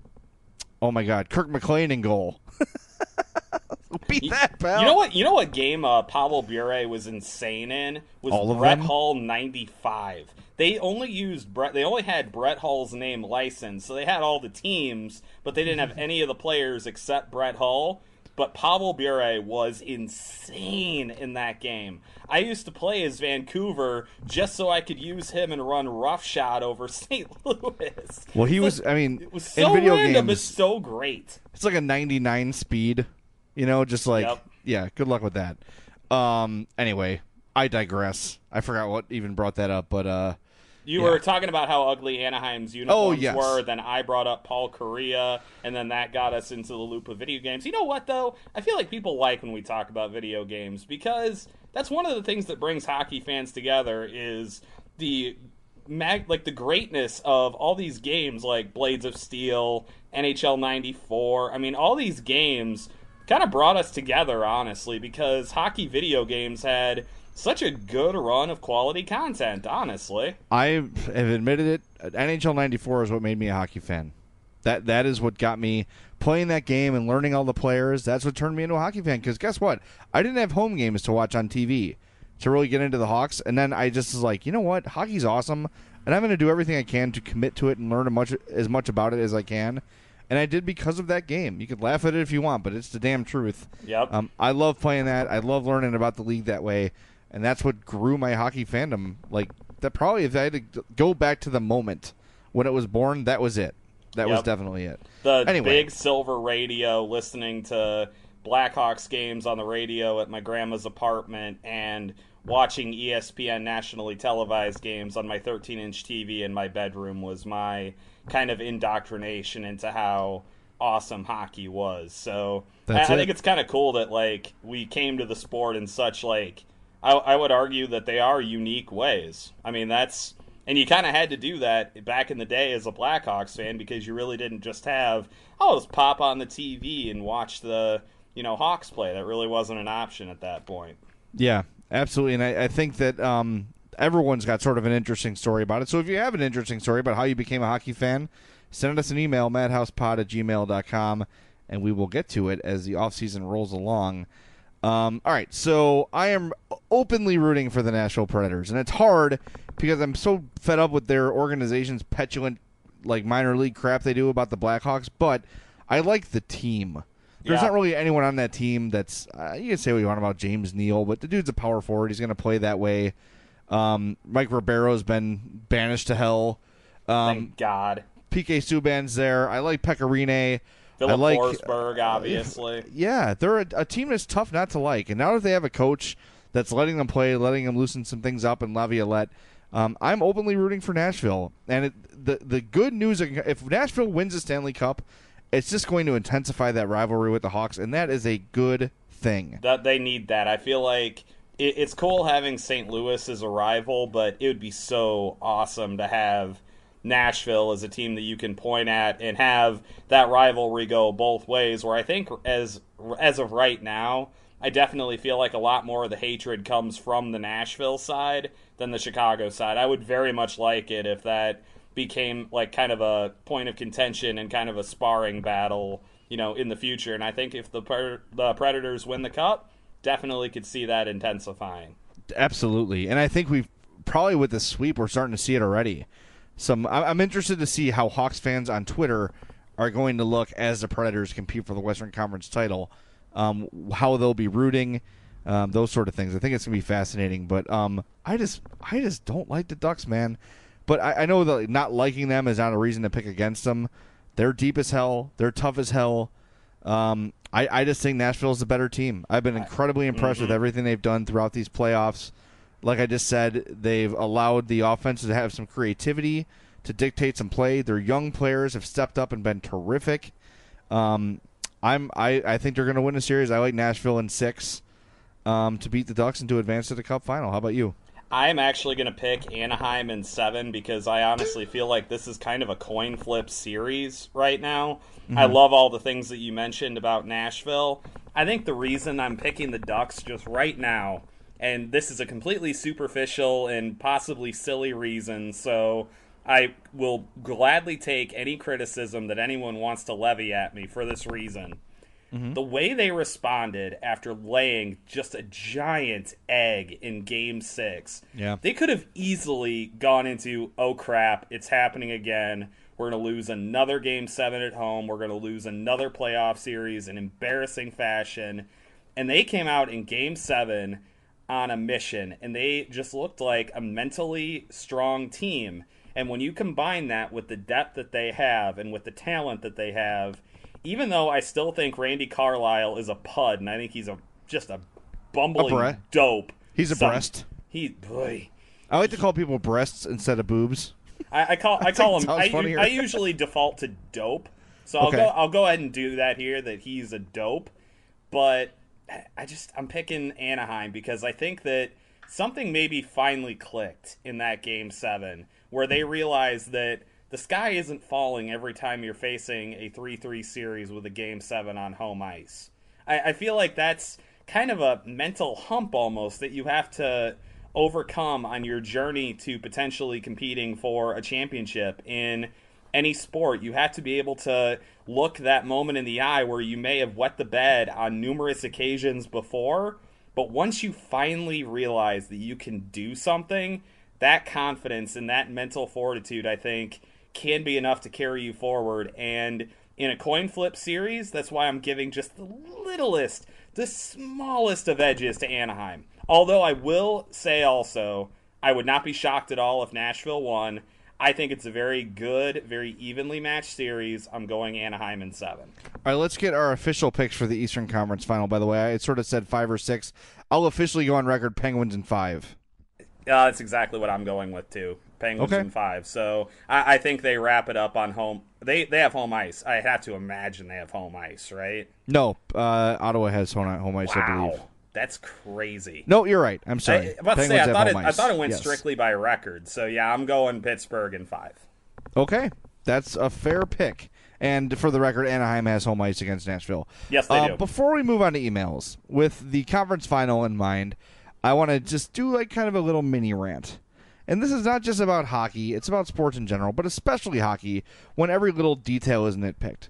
oh my God, Kirk McLean in goal. Beat that, pal. You know what? You know what game uh, Pavel Bure was insane in was All of Brett them? Hull '95. They only used Brett. They only had Brett Hull's name licensed, so they had all the teams, but they didn't have any of the players except Brett Hull. But Pavel Bure was insane in that game. I used to play as Vancouver just so I could use him and run roughshod over St. Louis. Well, he was, I mean, It was in so video random, games, so great. it's like a 99 speed you know just like Yep. yeah good luck with that um anyway i digress i forgot what even brought that up but uh You Yeah. were talking about how ugly Anaheim's oh, uniforms Oh, yes. were. Then I brought up Paul Kariya, and then that got us into the loop of video games. You know what, though? I feel like people like when we talk about video games because that's one of the things that brings hockey fans together is the mag like the greatness of all these games like Blades of Steel, NHL 94. I mean, all these games kind of brought us together, honestly, because hockey video games had such a good run of quality content, honestly. i have admitted it nhl 94 is what made me a hockey fan That that is what got me playing that game and learning all the players. That's what turned me into a hockey fan. Because guess what? I didn't have home games to watch on TV to really get into the Hawks, and then I just was like, you know what? Hockey's awesome, and I'm going to do everything I can to commit to it and learn as much as much about it as I can. And I did because of that game. You could laugh at it if you want, but it's the damn truth. Yep. Um, I love playing that. I love learning about the league that way, and that's what grew my hockey fandom. Like that, probably if I had to go back to the moment when it was born, that was it. That was definitely it. the Anyway. big silver radio listening to Blackhawks games on the radio at my grandma's apartment and watching ESPN nationally televised games on my 13 inch TV in my bedroom was my kind of indoctrination into how awesome hockey was. So I, I think it's kind of cool that like we came to the sport in such like I, I would argue that they are unique ways. I mean that's and you kind of had to do that back in the day as a Blackhawks fan because you really didn't just have oh let's pop on the TV and watch the you know Hawks play. That really wasn't an option at that point. Yeah, absolutely. And I, I think that um, everyone's got sort of an interesting story about it. So if you have an interesting story about how you became a hockey fan, send us an email, madhousepod at gmail.com, and we will get to it as the offseason rolls along. Um, all right, so I am openly rooting for the Nashville Predators, and it's hard because I'm so fed up with their organization's petulant, like minor league crap they do about the Blackhawks. But I like the team. There's Yeah. not really anyone on that team that's uh, you can say what you want about James Neal, but the dude's a power forward. He's going to play that way. Um, Mike Ribeiro's been banished to hell. Um, Thank God. PK Subban's there. I like Pekka Rinne. I Filip like Forsberg, obviously. yeah, they're a, a team that's tough not to like. And now that they have a coach that's letting them play, letting them loosen some things up in Laviolette, um, I'm openly rooting for Nashville. And it, the the good news, if Nashville wins the Stanley Cup, it's just going to intensify that rivalry with the Hawks, and that is a good thing. that they need that. I feel like it, it's cool having St. Louis as a rival, but it would be so awesome to have Nashville as a team that you can point at and have that rivalry go both ways. Where I think as as of right now, I definitely feel like a lot more of the hatred comes from the Nashville side than the Chicago side. I would very much like it if that became like kind of a point of contention and kind of a sparring battle, you know, in the future. And I think if the the Predators win the cup, definitely could see that intensifying. Absolutely, and I think we've probably with the sweep we're starting to see it already. Some I- I'm interested to see how Hawks fans on Twitter are going to look as the Predators compete for the Western Conference title. Um, how they'll be rooting, um, those sort of things. I think it's gonna be fascinating. But um, I just I just don't like the Ducks, man. But I, I know that not liking them is not a reason to pick against them. They're deep as hell. They're tough as hell. Um, I, I just think Nashville's a better team. I've been incredibly impressed with everything they've done throughout these playoffs. Like I just said, they've allowed the offense to have some creativity to dictate some play. Their young players have stepped up and been terrific. Um, I'm I, I think they're going to win a series. I like Nashville in six um, to beat the Ducks and to advance to the Cup final. How about you? I'm actually going to pick Anaheim in seven because I honestly feel like this is kind of a coin flip series right now. I love all the things that you mentioned about Nashville. I think the reason I'm picking the Ducks just right now, and this is a completely superficial and possibly silly reason, so I will gladly take any criticism that anyone wants to levy at me for this reason. Mm-hmm. The way they responded after laying just a giant egg in game six, Yeah. they could have easily gone into, oh crap, it's happening again. We're going to lose another game seven at home. We're going to lose another playoff series in embarrassing fashion. And they came out in game seven on a mission, and they just looked like a mentally strong team. And when you combine that with the depth that they have and with the talent that they have, even though I still think Randy Carlyle is a pud, and I think he's a just a bumbling bre- dope. He's a Some- breast. He boy. I like to call people breasts instead of boobs. I, I call I call him. I. I usually default to dope, so I'll Okay. go. I'll go ahead and do that here. That he's a dope, but I just I'm picking Anaheim because I think that something maybe finally clicked in that game seven where they realized that the sky isn't falling every time you're facing a three three series with a game seven on home ice. I, I feel like that's kind of a mental hump almost that you have to overcome on your journey to potentially competing for a championship in any sport, you have to be able to look that moment in the eye where you may have wet the bed on numerous occasions before, but once you finally realize that you can do something, that confidence and that mental fortitude, I think, can be enough to carry you forward. And in a coin flip series, that's why I'm giving just the littlest, the smallest of edges to Anaheim. Although I will say also, I would not be shocked at all if Nashville won. I think it's a very good, very evenly matched series. I'm going Anaheim in seven. All right, let's get our official picks for the Eastern Conference final. By the way, I sort of said five or six. I'll officially go on record Penguins in five. Uh, that's exactly what I'm going with too. Penguins Okay. in five. So I, I think they wrap it up on home. They they have home ice. I have to imagine they have home ice, right? No, uh, Ottawa has home, home ice, I believe. That's crazy. No, you're right. I'm I, sorry. about to say, I thought it, I thought it went Yes. strictly by record. So yeah, I'm going Pittsburgh in five. Okay, that's a fair pick. And for the record, Anaheim has home ice against Nashville. Yes, they Uh, do. Before we move on to emails, with the conference final in mind, I want to just do like kind of a little mini rant. And this is not just about hockey; it's about sports in general, but especially hockey. When every little detail is nitpicked,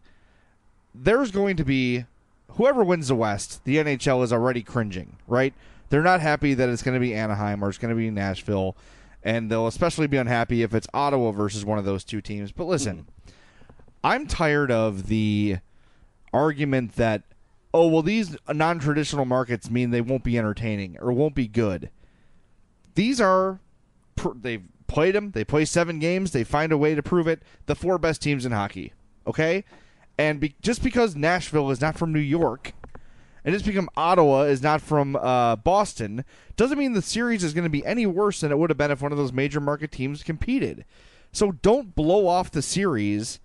there's going to be whoever wins the West. The NHL is already cringing, right? They're not happy that it's going to be Anaheim or it's going to be Nashville, and they'll especially be unhappy if it's Ottawa versus one of those two teams. But listen, hmm. I'm tired of the argument that oh well these non-traditional markets mean they won't be entertaining or won't be good. These are they've played them. They play seven games. They find a way to prove it. The four best teams in hockey. Okay, and be- just because Nashville is not from New York, and just because Ottawa is not from uh, Boston, doesn't mean the series is going to be any worse than it would have been if one of those major market teams competed. So don't blow off the series,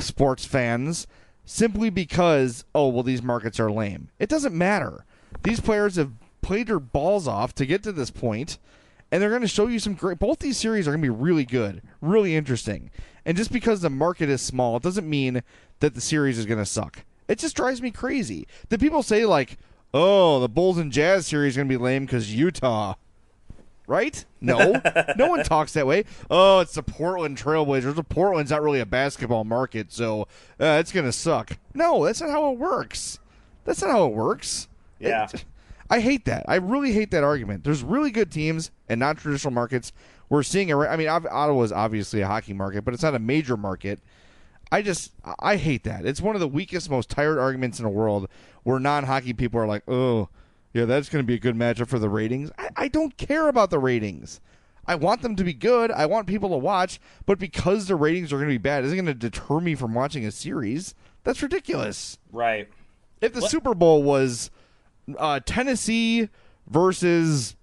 sports fans, simply because oh well these markets are lame. It doesn't matter. These players have played their balls off to get to this point, and they're going to show you some great. Both these series are going to be really good, really interesting. And just because the market is small, it doesn't mean that the series is going to suck. It just drives me crazy that people say like, "Oh, the Bulls and Jazz series is going to be lame because Utah." Right? No, no one talks that way. Oh, it's the Portland Trailblazers. The Portland's not really a basketball market, so uh, it's going to suck. No, that's not how it works. That's not how it works. Yeah. It- I hate that. I really hate that argument. There's really good teams and non-traditional markets. We're seeing it. right- I mean, Ottawa is obviously a hockey market, but it's not a major market. I just I hate that. It's one of the weakest, most tired arguments in the world, where non-hockey people are like, "Oh, yeah, that's going to be a good matchup for the ratings." I, I don't care about the ratings. I want them to be good. I want people to watch, but because the ratings are going to be bad, isn't going to deter me from watching a series. That's ridiculous. Right. If the Super Bowl was uh, Tennessee versus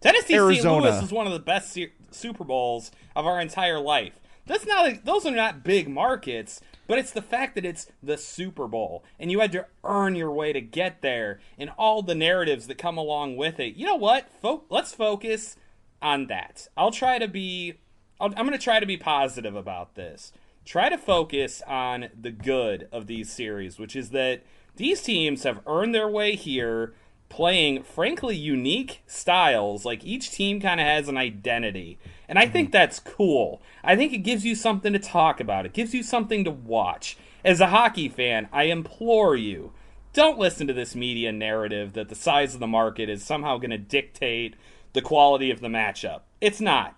Tennessee St. Arizona. Louis is one of the best se- Super Bowls of our entire life. That's not those are not big markets, but it's the fact that it's the Super Bowl and you had to earn your way to get there and all the narratives that come along with it. You know what? Fo- let's focus on that. I'll try to be I'll, I'm going to try to be positive about this. Try to focus on the good of these series, which is that these teams have earned their way here playing frankly unique styles. Like each team kind of has an identity. And I mm-hmm. think that's cool. I think it gives you something to talk about. It gives you something to watch. As a hockey fan, I implore you don't listen to this media narrative that the size of the market is somehow going to dictate the quality of the matchup. It's not.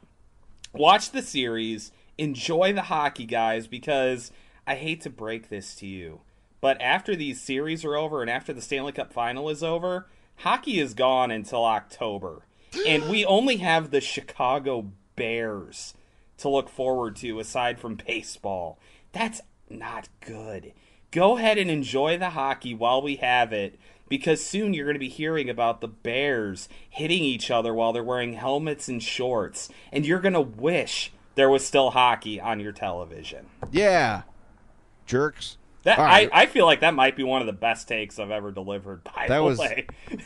Watch the series, enjoy the hockey, guys, because I hate to break this to you. But after these series are over and after the Stanley Cup final is over, hockey is gone until October. And we only have the Chicago Bears to look forward to aside from baseball. That's not good. Go ahead and enjoy the hockey while we have it because soon you're going to be hearing about the Bears hitting each other while they're wearing helmets and shorts. And you're going to wish there was still hockey on your television. yeah, jerks. That right. I, I feel like that might be one of the best takes I've ever delivered. By That the was- way,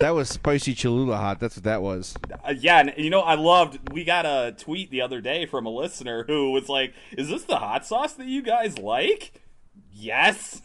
That was spicy Cholula hot. That's what that was. Uh, yeah, and you know, I loved. We got a tweet the other day from a listener who was like, "Is this the hot sauce that you guys like?" Yes.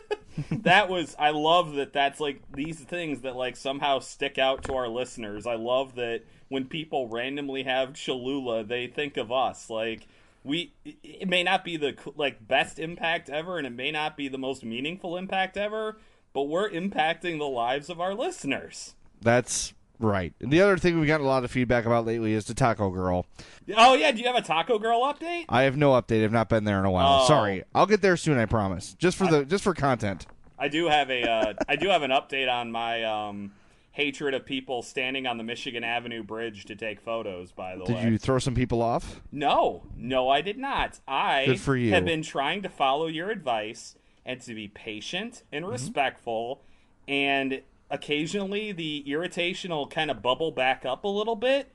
that was. I love that. That's like these things that like somehow stick out to our listeners. I love that when people randomly have Cholula, they think of us. Like we it may not be the like best impact ever, and it may not be the most meaningful impact ever, but we're impacting the lives of our listeners. That's right. And the other thing we've gotten a lot of feedback about lately is the Taco Girl. Oh yeah, do you have a Taco Girl update? I have no update. I've not been there in a while. Oh. Sorry. I'll get there soon. I promise. Just for the just for content. I do have a uh, I do have an update on my um, hatred of people standing on the Michigan Avenue Bridge to take photos. By the Did way, did you throw some people off? No, no, I did not. I Good for you. have been trying to follow your advice and to be patient Mm-hmm. and respectful, and occasionally the irritation will kind of bubble back up a little bit,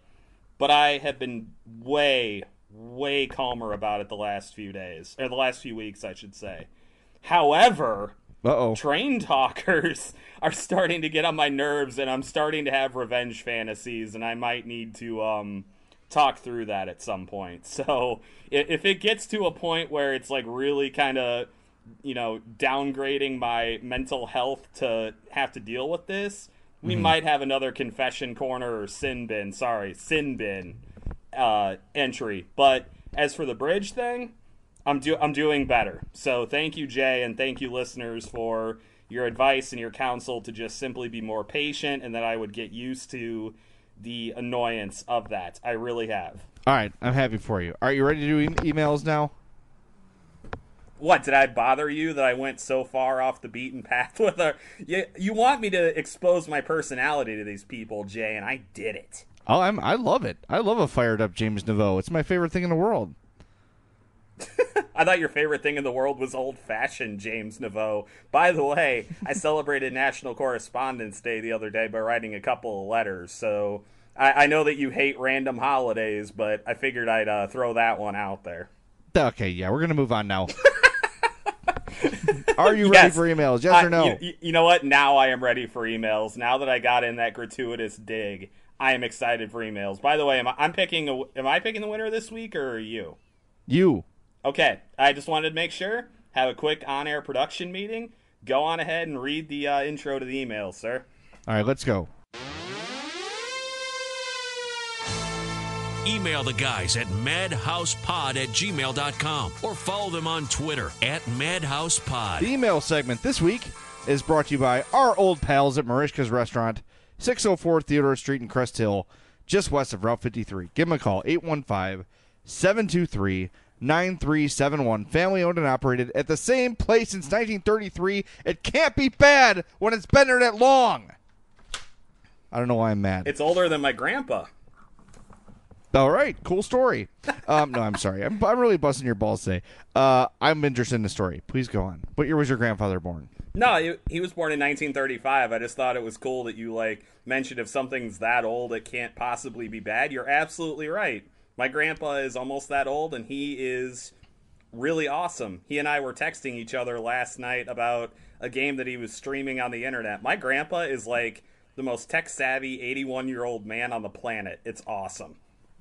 but I have been way, way calmer about it the last few days, or the last few weeks, I should say. However, Uh oh. train talkers are starting to get on my nerves and I'm starting to have revenge fantasies and I might need to um talk through that at some point. So if it gets to a point where it's like really kind of you know downgrading my mental health to have to deal with this, we might have another confession corner or sin bin, sorry, sin bin uh entry. But as for the bridge thing, I'm do I'm doing better. So thank you, Jay, and thank you, listeners, for your advice and your counsel to just simply be more patient, and that I would get used to the annoyance of that. I really have. All right. I'm happy for you. Are you ready to do e- emails now? What did I bother you that I went so far off the beaten path with her? You, you want me to expose my personality to these people, Jay, and I did it. Oh, I'm. I love it. I love a fired up James Neveau. It's my favorite thing in the world. I thought your favorite thing in the world was old fashioned James Neveau. By the way, I celebrated National Correspondence Day the other day by writing a couple of letters. So I, I know that you hate random holidays, but I figured I'd uh, throw that one out there. Okay. Yeah, we're gonna move on now. Are you ready Yes. for emails? Yes or no? You, you know what? Now I am ready for emails. Now that I got in that gratuitous dig, I am excited for emails. By the way, am I, I'm picking. A, am I picking the winner this week or are you? you. Okay, I just wanted to make sure. Have a quick on-air production meeting. Go on ahead and read the uh, intro to the email, sir. All right. Let's go. Email the guys at madhousepod at gmail.com or follow them on Twitter at madhousepod. The email segment this week is brought to you by our old pals at Marishka's Restaurant, 604 Theodore Street in Crest Hill, just west of Route 53. Give them a call, 815 723 9371. Family owned and operated at the same place since 1933. It can't be bad when it's been there that long. I don't know why I'm mad. It's older than my grandpa. All right, cool story. Um, no, I'm sorry. I'm, I'm really busting your balls today. Uh, I'm interested in the story. Please go on. What year was your grandfather born? No, he, he was born in 1935. I just thought it was cool that you like mentioned if something's that old, it can't possibly be bad. You're absolutely right. My grandpa is almost that old, and he is really awesome. He and I were texting each other last night about a game that he was streaming on the internet. My grandpa is like the most tech savvy 81 year old man on the planet. It's awesome.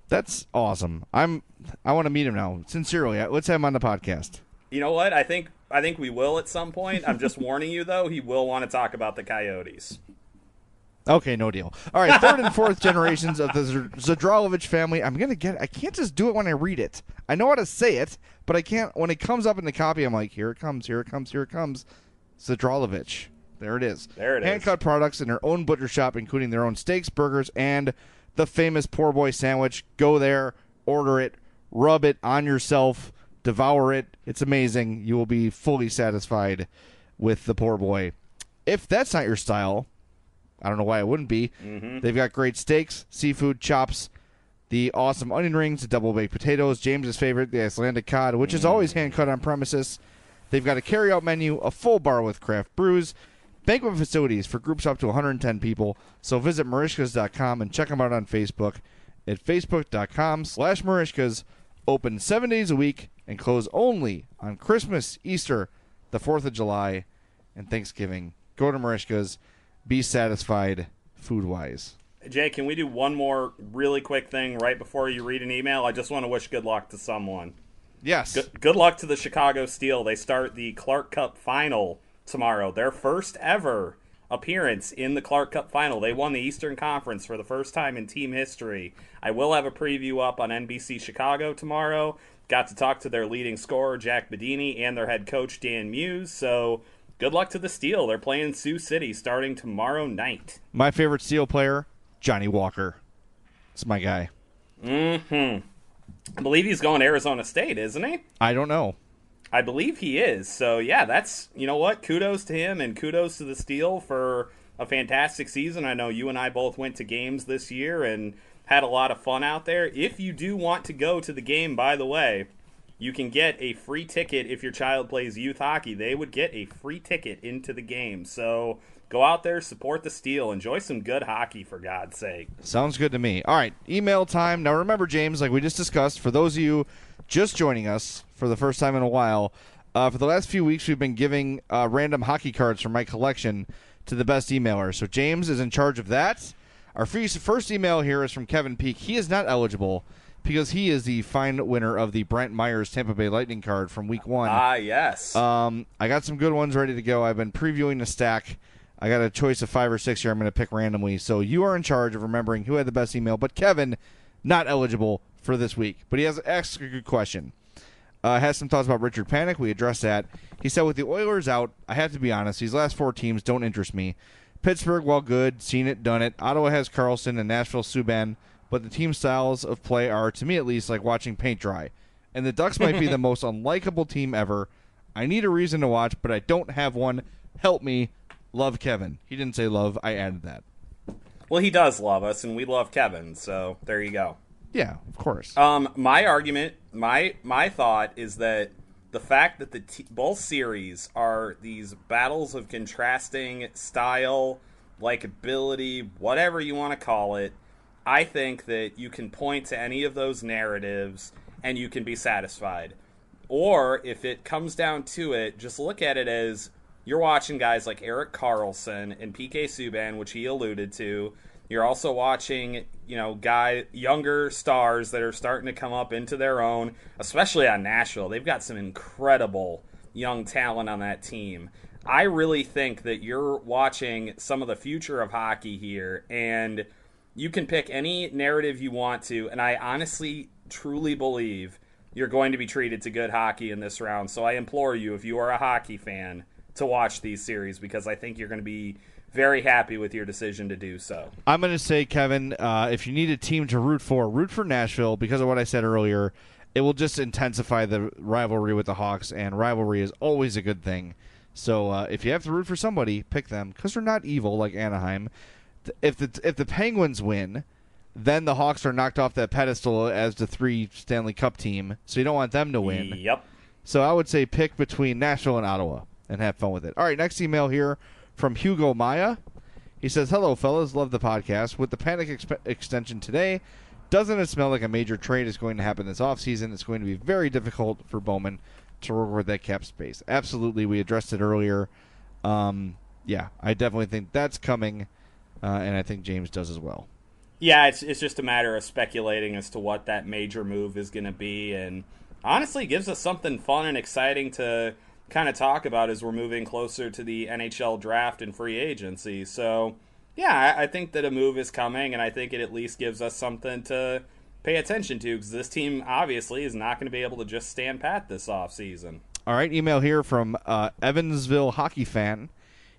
That's awesome. I'm. I want to meet him now. Sincerely, let's have him on the podcast. You know what? I think I think we will at some point. I'm just warning you though. He will want to talk about the Coyotes. Okay, no deal. All right, third and fourth generations of the Zadralovich family. I'm gonna get. I can't just do it when I read it. I know how to say it, but I can't when it comes up in the copy. I'm like, here it comes, here it comes, here it comes. Zadralovich. There it is. There it is. Hand cut products in their own butcher shop, including their own steaks, burgers, and the famous poor boy sandwich. Go there, order it, rub it on yourself, devour it. It's amazing. You will be fully satisfied with the poor boy. If that's not your style, I don't know why it wouldn't be. Mm-hmm. They've got great steaks, seafood, chops, the awesome onion rings, the double baked potatoes, James's favorite, the Icelandic cod, which is mm-hmm. always hand cut on premises. They've got a carry out menu, a full bar with craft brews, banquet facilities for groups up to 110 people. So visit Marishkas.com and check them out on Facebook at facebook.com slash Marishkas. Open seven days a week and close only on Christmas, Easter, the 4th of July, and Thanksgiving. Go to Marishkas. Be satisfied food wise. Jay, can we do one more really quick thing right before you read an email? I just want to wish good luck to someone. Yes. Good, good luck to the Chicago Steel. They start the Clark Cup final tomorrow. Their first ever appearance in the Clark Cup final. They won the Eastern Conference for the first time in team history. I will have a preview up on NBC Chicago tomorrow. Got to talk to their leading scorer, Jack Bedini, and their head coach, Dan Muse. So good luck to the Steel. They're playing Sioux City starting tomorrow night. My favorite Steel player, Johnny Walker. It's my guy. Mm-hmm. I believe he's going to Arizona State, isn't he? I don't know. I believe he is. So yeah, that's you know what. Kudos to him and kudos to the Steel for a fantastic season. I know you and I both went to games this year and had a lot of fun out there. If you do want to go to the game, by the way, you can get a free ticket if your child plays youth hockey. They would get a free ticket into the game. So go out there, support the Steel, enjoy some good hockey for God's sake. Sounds good to me. All right, email time. Now remember, James, like we just discussed, for those of you just joining us for the first time in a while, uh, for the last few weeks we've been giving uh, random hockey cards from my collection to the best emailer. So James is in charge of that. Our first email here is from Kevin Peak. He is not eligible because he is the fine winner of the Brent Myers Tampa Bay Lightning card from Week One. Ah, yes. Um, I got some good ones ready to go. I've been previewing the stack. I got a choice of five or six here. I'm going to pick randomly. So you are in charge of remembering who had the best email. But Kevin, not eligible for this week. But he has asked a good question. Uh, has some thoughts about Richard Panik. We addressed that. He said, with the Oilers out, I have to be honest. These last four teams don't interest me. Pittsburgh, while good, seen it, done it. Ottawa has Karlsson and Nashville Subban, but the team styles of play are, to me at least, like watching paint dry. And the Ducks might be the most unlikable team ever. I need a reason to watch, but I don't have one. Help me. Love Kevin. He didn't say love. I added that. Well, he does love us, and we love Kevin. So there you go. Yeah, of course. Um, my argument, my my thought is that the fact that the t- both series are these battles of contrasting style, likability, whatever you want to call it, I think that you can point to any of those narratives and you can be satisfied. Or if it comes down to it, just look at it as you're watching guys like Erik Karlsson and PK Subban, which he alluded to. You're also watching, you know, guy younger stars that are starting to come up into their own, especially on Nashville. They've got some incredible young talent on that team. I really think that you're watching some of the future of hockey here, and you can pick any narrative you want to. And I honestly, truly believe you're going to be treated to good hockey in this round. So I implore you, if you are a hockey fan, to watch these series because I think you're going to be very happy with your decision to do so. I'm going to say, Kevin, uh, if you need a team to root for, root for Nashville because of what I said earlier. It will just intensify the rivalry with the Hawks, and rivalry is always a good thing. So uh, if you have to root for somebody, pick them because they're not evil like Anaheim. If the if the Penguins win, then the Hawks are knocked off that pedestal as the three Stanley Cup team. So you don't want them to win. Yep. So I would say pick between Nashville and Ottawa and have fun with it. All right, next email here from Hugo Maya. He says, "Hello, fellas. Love the podcast. With the Panik exp- extension today, doesn't it smell like a major trade is going to happen this offseason? It's going to be very difficult for Bowman to with that cap space. Absolutely. We addressed it earlier. Um, yeah, I definitely think that's coming, uh, and I think James does as well. Yeah, it's it's just a matter of speculating as to what that major move is going to be, and honestly, gives us something fun and exciting to kind of talk about as we're moving closer to the NHL draft and free agency. So, yeah, I, I think that a move is coming, and I think it at least gives us something to pay attention to because this team obviously is not going to be able to just stand pat this offseason. All right, email here from uh, Evansville hockey fan.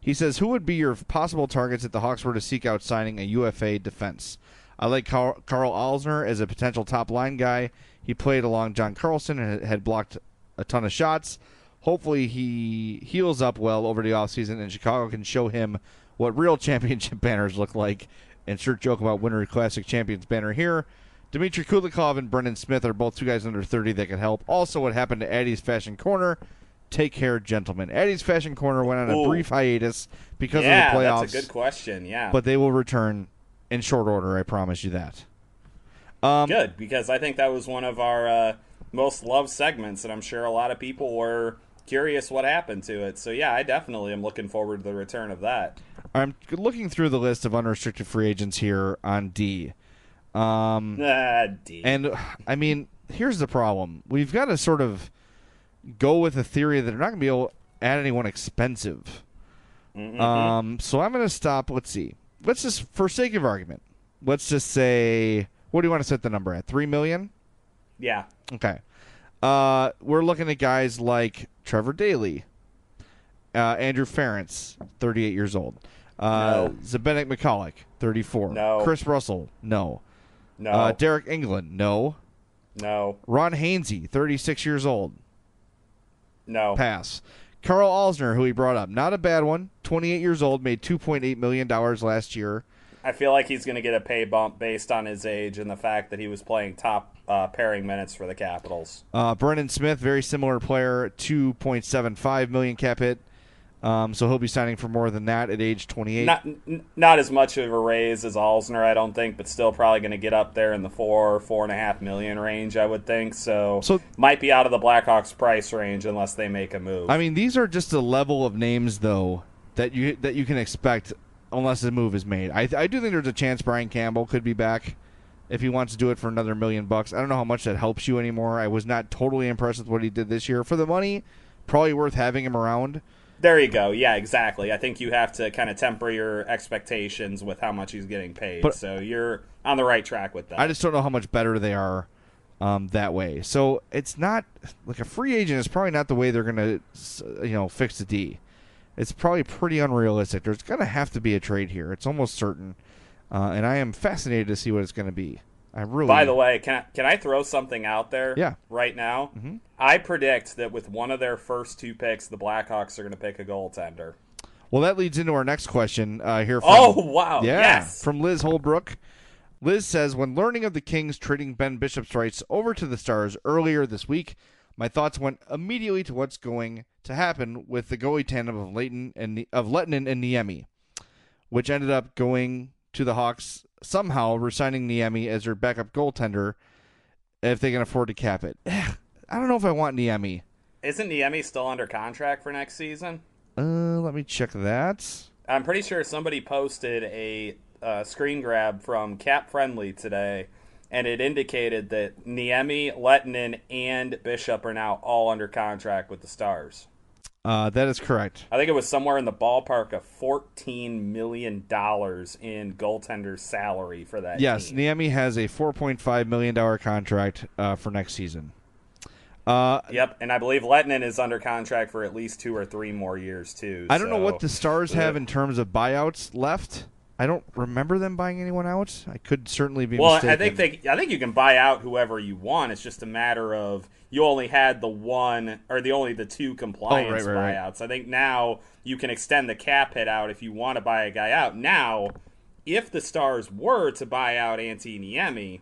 He says, "Who would be your possible targets if the Hawks were to seek out signing a UFA defense? I like Karl, Alzner as a potential top line guy. He played along John Carlson and had blocked a ton of shots hopefully he heals up well over the offseason and Chicago can show him what real championship banners look like. And sure joke about Winter Classic Champions banner here. Dmitry Kulikov and Brendan Smith are both two guys under 30 that can help. Also, what happened to Addie's Fashion Corner? Take care, gentlemen. Addie's Fashion Corner went on a Ooh. brief hiatus because yeah, of the playoffs. that's a good question. Yeah, But they will return in short order. I promise you that. Um, good because I think that was one of our uh, most loved segments, and I'm sure a lot of people were curious what happened to it. So yeah, I definitely am looking forward to the return of that. I'm looking through the list of unrestricted free agents here on D. Um, ah, D. And I mean, here's the problem: we've got to sort of go with a theory that they're not going to be able to add anyone expensive. Um, so I'm going to stop. Let's see. Let's just, for sake of argument, let's just say, what do you want to set the number at? Three million? Yeah. Okay. Uh, we're looking at guys like Trevor Daley, uh, Andrew Ference, 38 years old. Uh, No. McCulloch, 34. No. Chris Russell, no. No. Uh, Deryk Engelland, no. no. Ron Hainsey, 36 years old. No. Pass. Karl Alzner, who he brought up, not a bad one. 28 years old, made 2.8 million dollars last year. I feel like he's going to get a pay bump based on his age and the fact that he was playing top uh, pairing minutes for the Capitals. Uh, Brendan Smith, very similar player, 2.75 million cap hit. Um, so he'll be signing for more than that at age 28. Not n- not as much of a raise as Alzner, I don't think, but still probably going to get up there in the four four and a half million range, I would think. So, So- might be out of the Blackhawks price range unless they make a move. I mean, these are just a level of names, though, that you that you can expect unless a move is made. I, I do think there's a chance Brian Campbell could be back if he wants to do it for another million bucks. I don't know how much that helps you anymore. I was not totally impressed with what he did this year. For the money, probably worth having him around. There you go. Yeah, exactly. I think you have to kind of temper your expectations with how much he's getting paid. But- so you're on the right track with that. I just don't know how much better they are um, that way. So it's not like a free agent is probably not the way they're going to you know fix the D. It's probably pretty unrealistic. There's going to have to be a trade here. It's almost certain, uh, and I am fascinated to see what it's going to be. I really. By the way, can I, can I throw something out there? Yeah. Right now, mm-hmm. I predict that with one of their first two picks, the Blackhawks are going to pick a goaltender. well, that leads into our next question uh, here. From, Oh wow! Yeah, Yes. from Liz Holbrook. Liz says, when learning of the Kings trading Ben Bishop's rights over to the Stars earlier this week, my thoughts went immediately to what's going to happen with the goalie tandem of Leighton and of Lehtonen and Niemi, which ended up going to the Hawks somehow, resigning Niemi as their backup goaltender if they can afford to cap it. I don't know if I want Niemi. Isn't Niemi still under contract for next season? Uh, let me check that. I'm pretty sure somebody posted a uh, screen grab from Cap Friendly today, and it indicated that Niemi, Lehtonen, and Bishop are now all under contract with the Stars. Uh, that is correct. I think it was somewhere in the ballpark of fourteen million dollars in goaltender salary for that. Yes, team. Niemi has a $4.5 million contract uh, for next season. Uh, Yep, and I believe Lehtonen is under contract for at least two or three more years too. I don't know what the Stars have in terms of buyouts left. I don't remember them buying anyone out. I could certainly be Well, mistaken. I think they, I think you can buy out whoever you want. It's just a matter of you only had the one or the only the two compliance Oh, right, right, right. buyouts. I think now you can extend the cap hit out if you want to buy a guy out. Now, if the Stars were to buy out Antti Niemi,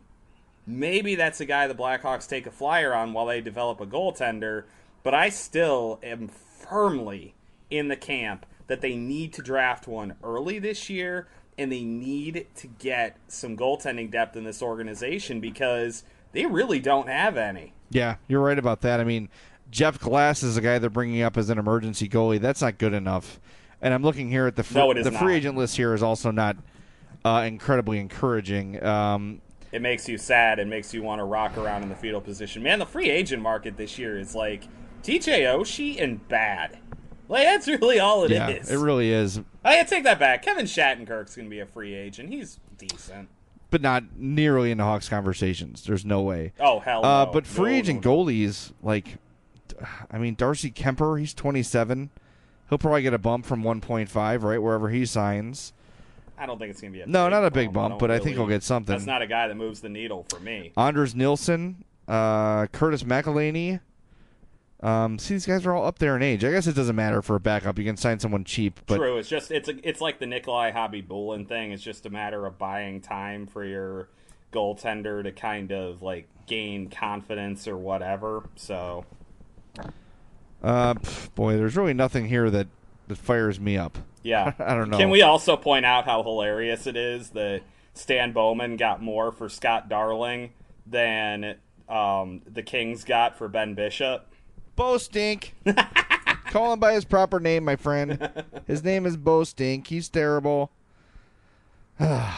maybe that's a guy the Blackhawks take a flyer on while they develop a goaltender. But I still am firmly in the camp that they need to draft one early this year and they need to get some goaltending depth in this organization because they really don't have any. Yeah, you're right about that. I mean, Jeff Glass is the guy they're bringing up as an emergency goalie. That's not good enough. And I'm looking here at the free, No, it the not. free agent list here is also not uh, incredibly encouraging. Um, It makes you sad and makes you want to rock around in the fetal position. Man, the free agent market this year is like TJ Oshie and bad. Like that's really all it is. yeah, it really is, I take that back. Kevin Shattenkirk's going to be a free agent. He's decent. but not nearly in the Hawks conversations. There's no way. Oh hell Uh, no. but free No, agent no, goalies, like, I mean, Darcy Kuemper, he's 27. He'll probably get a bump from 1.5, right, wherever he signs. I don't think it's going to be a No, not a big I bump, don't but I think he'll get something. That's not a guy that moves the needle for me. Anders Nilsson, uh, Curtis McElhinney. Um, see, these guys are all up there in age. I guess it doesn't matter for a backup. You can sign someone cheap, but True. It's just it's a, it's like the Nikolai Khabibulin thing. It's just a matter of buying time for your goaltender to kind of like gain confidence or whatever. So uh, pff, boy, there's really nothing here that that fires me up. yeah, I don't know. Can we also point out how hilarious it is that Stan Bowman got more for Scott Darling than um, the Kings got for Ben Bishop? Bo Stink. Call him by his proper name, my friend. His name is Bo Stink. He's terrible. All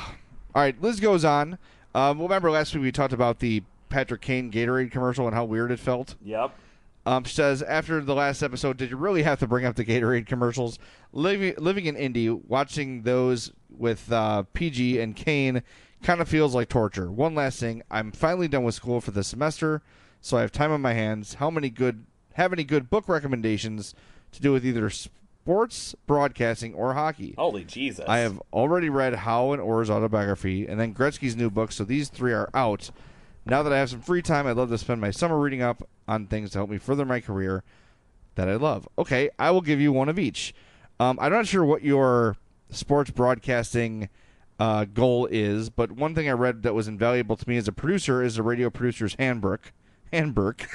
right, Liz goes on. Um, remember last week we talked about the Patrick Kane Gatorade commercial and how weird it felt. Yep. Um, she says, after the last episode, did you really have to bring up the Gatorade commercials? Living, living in Indy, watching those with uh, PG and Kane kind of feels like torture. One last thing, I'm finally done with school for the semester, so I have time on my hands. How many good have any good book recommendations to do with either sports, broadcasting, or hockey? Holy Jesus! I have already read Howe and Orr's autobiography, and then Gretzky's new book, so these three are out. Now that I have some free time, I'd love to spend my summer reading up on things to help me further my career that I love. Okay, I will give you one of each. Um, I'm not sure what your sports broadcasting uh, goal is, but one thing I read that was invaluable to me as a producer is the radio producer's handbook. Handbook.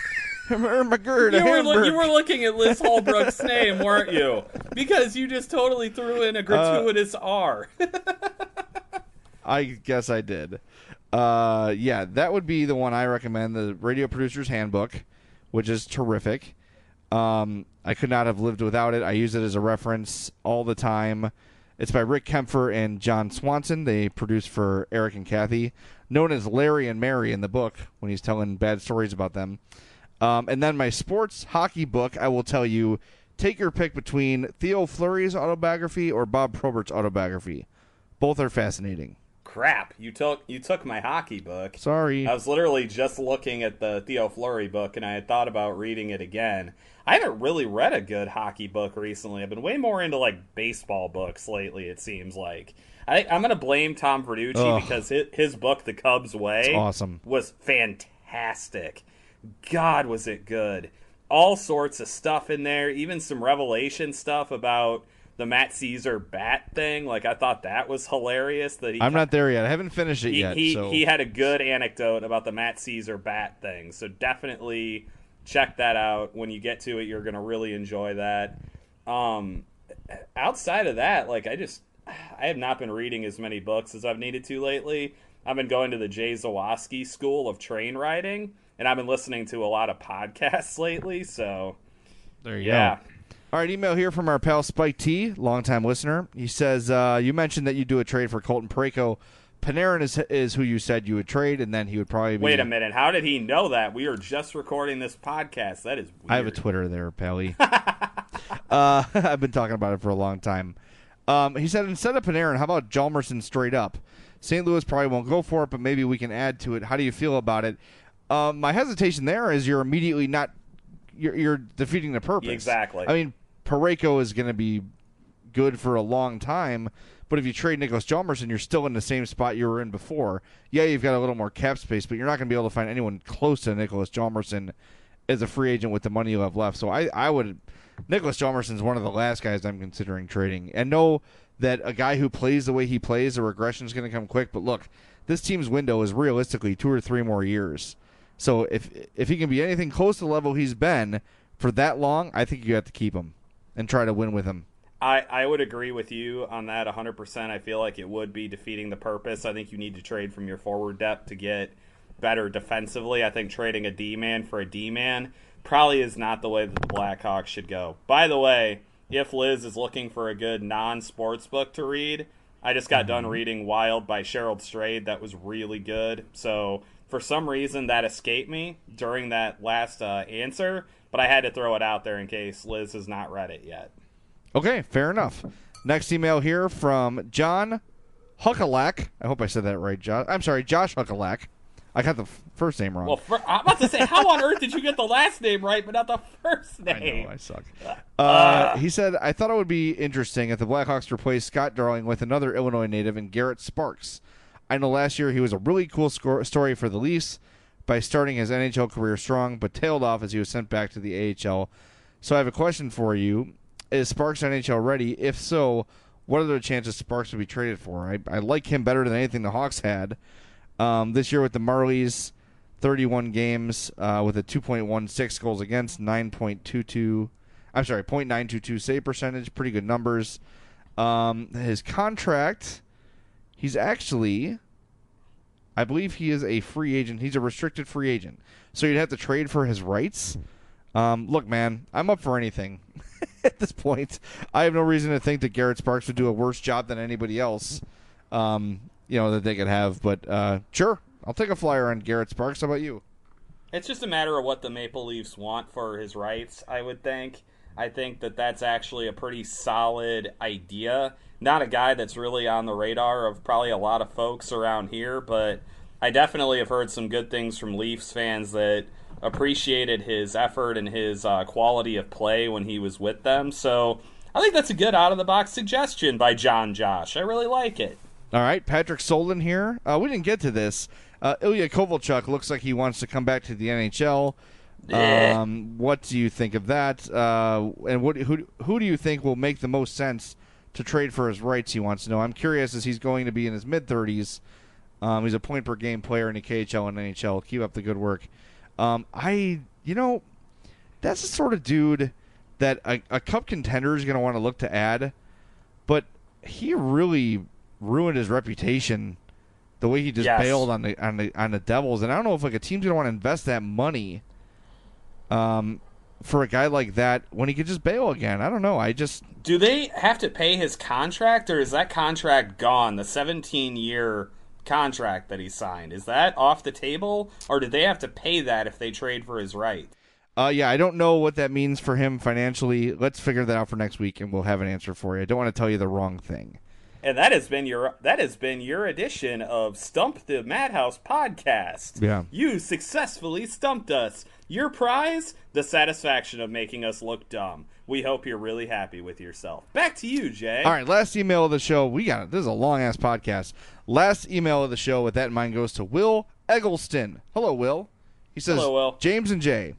McGurd, you, were look, you were looking at Liz Holbrook's name, weren't you? Because you just totally threw in a gratuitous uh, R. I guess I did. Uh, yeah, that would be the one I recommend, the Radio Producer's Handbook, which is terrific. Um, I could not have lived without it. I use it as a reference all the time. It's by Rick Kaempfer and John Swanson. They produce for Eric and Kathy, known as Larry and Mary in the book when he's telling bad stories about them. Um, and then my sports hockey book, I will tell you take your pick between Theo Fleury's autobiography or Bob Probert's autobiography. Both are fascinating crap! You took you took my hockey book. Sorry, I was literally just looking at the Theo Fleury book, and I had thought about reading it again. I haven't really read a good hockey book recently. I've been way more into like baseball books lately. It seems like I, am going to blame Tom Verducci Ugh. because his, his, book, The Cubs Way, awesome, was fantastic. God, was it good! All sorts of stuff in there, even some revelation stuff about the Matt Szczur bat thing. Like I thought that was hilarious. That I'm not there yet. I haven't finished it he, yet. He so. he had a good anecdote about the Matt Szczur bat thing. So definitely check that out when you get to it. You're gonna really enjoy that. Um, outside of that, like I just I have not been reading as many books as I've needed to lately. I've been going to the Jay Zawaski School of Train Riding, and I've been listening to a lot of podcasts lately. So there you yeah. go. All right, email here from our pal Spike T, longtime listener. He says uh, you mentioned that you do a trade for Colton Parayko. Panarin is is who you said you would trade, and then he would probably be... Wait a minute. How did he know that? We are just recording this podcast. That is weird. I have a Twitter there, Pally. uh, I've been talking about it for a long time. Um, he said instead of Panarin, how about Hjalmarsson straight up? St. Louis probably won't go for it, but maybe we can add to it. How do you feel about it? Um, my hesitation there is you're immediately not you're, you're defeating the purpose. Exactly. I mean, Parayko is going to be good for a long time. But if you trade Niklas Hjalmarsson, you're still in the same spot you were in before. Yeah, you've got a little more cap space, but you're not going to be able to find anyone close to Niklas Hjalmarsson as a free agent with the money you have left. So I, I would. Niklas Hjalmarsson is one of the last guys I'm considering trading, and know that a guy who plays the way he plays, the regression is going to come quick. But look, this team's window is realistically two or three more years. So if if he can be anything close to the level he's been for that long, I think you have to keep him and try to win with him. I, I would agree with you on that 100%. I feel like it would be defeating the purpose. I think you need to trade from your forward depth to get better defensively. I think trading a D man for a D man probably is not the way that the Blackhawks should go. By the way, if Liz is looking for a good non sports book to read, I just got mm-hmm. done reading Wild by Cheryl Strayed. That was really good. So for some reason, that escaped me during that last uh, answer but I had to throw it out there in case Liz has not read it yet. Okay, fair enough. Next email here from John Huckalak. I hope I said that right, Josh. I'm sorry, Josh Huckalak. I got the first name wrong. Well, for, I'm about to say, how on earth did you get the last name right, but not the first name? I know, I suck. Uh, uh, he said, I thought it would be interesting if the Blackhawks replaced Scott Darling with another Illinois native in Garrett Sparks. I know last year he was a really cool score- story for the Leafs, by starting his NHL career strong, but tailed off as he was sent back to the AHL. So I have a question for you: Is Sparks NHL ready? If so, what are the chances Sparks would be traded for? I, I like him better than anything the Hawks had um, this year with the Marlies. 31 games uh, with a 2.16 goals against, 9.22. I'm sorry, .922 save percentage. Pretty good numbers. Um, his contract, he's actually I believe he is a free agent. He's a restricted free agent. So you'd have to trade for his rights. Um, look, man, I'm up for anything at this point. I have no reason to think that Garrett Sparks would do a worse job than anybody else, um, you know, that they could have. But uh, sure, I'll take a flyer on Garrett Sparks. How about you? It's just a matter of what the Maple Leafs want for his rights, I would think. I think that that's actually a pretty solid idea. Not a guy that's really on the radar of probably a lot of folks around here, but I definitely have heard some good things from Leafs fans that appreciated his effort and his uh, quality of play when he was with them. So I think that's a good out of the box suggestion by John Josh. I really like it. All right, Patrick Solden here. Uh, we didn't get to this. Uh, Ilya Kovalchuk looks like he wants to come back to the NHL. Um, what do you think of that? Uh, and what who who do you think will make the most sense to trade for his rights? He wants to know. I'm curious as he's going to be in his mid 30s. Um, he's a point per game player in the KHL and NHL. Keep up the good work. Um, I you know that's the sort of dude that a, a cup contender is going to want to look to add, but he really ruined his reputation the way he just Yes. bailed on the on the on the Devils, and I don't know if like a team's gonna want to invest that money, um, for a guy like that when he could just bail again. I don't know. I just Do they have to pay his contract, or is that contract gone? The 17 year contract that he signed is that off the table, or did they have to pay that if they trade for his right? uh yeah, I don't know what that means for him financially. Let's figure that out for next week, and we'll have an answer for you. I don't want to tell you the wrong thing. And that has been your that has been your edition of Stump the Madhouse podcast. Yeah. You successfully stumped us. Your prize, the satisfaction of making us look dumb. We hope you're really happy with yourself. Back to you, Jay. All right, last email of the show. We got it. This is a long ass podcast. Last email of the show with that in mind goes to Will Eggleston. Hello, Will. He says, Hello, Will. James and Jay,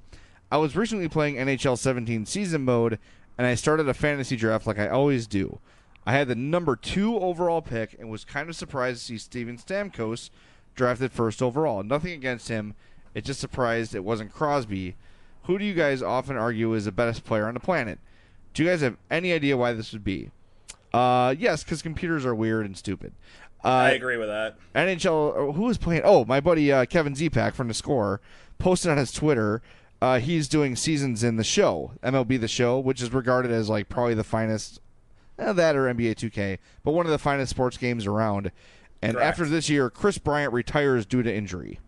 I was recently playing NHL 17 season mode, and I started a fantasy draft like I always do. I had the number two overall pick and was kind of surprised to see Steven Stamkos drafted first overall. Nothing against him. It just surprised it wasn't Crosby. Who do you guys often argue is the best player on the planet? Do you guys have any idea why this would be? Uh, yes, because computers are weird and stupid. Uh, I agree with that. NHL. Who was playing? Oh, my buddy uh, Kevin Zipak from the Score posted on his Twitter. Uh, he's doing seasons in the show, MLB the Show, which is regarded as like probably the finest, eh, that or NBA 2K, but one of the finest sports games around. And Correct. after this year, Kris Bryant retires due to injury.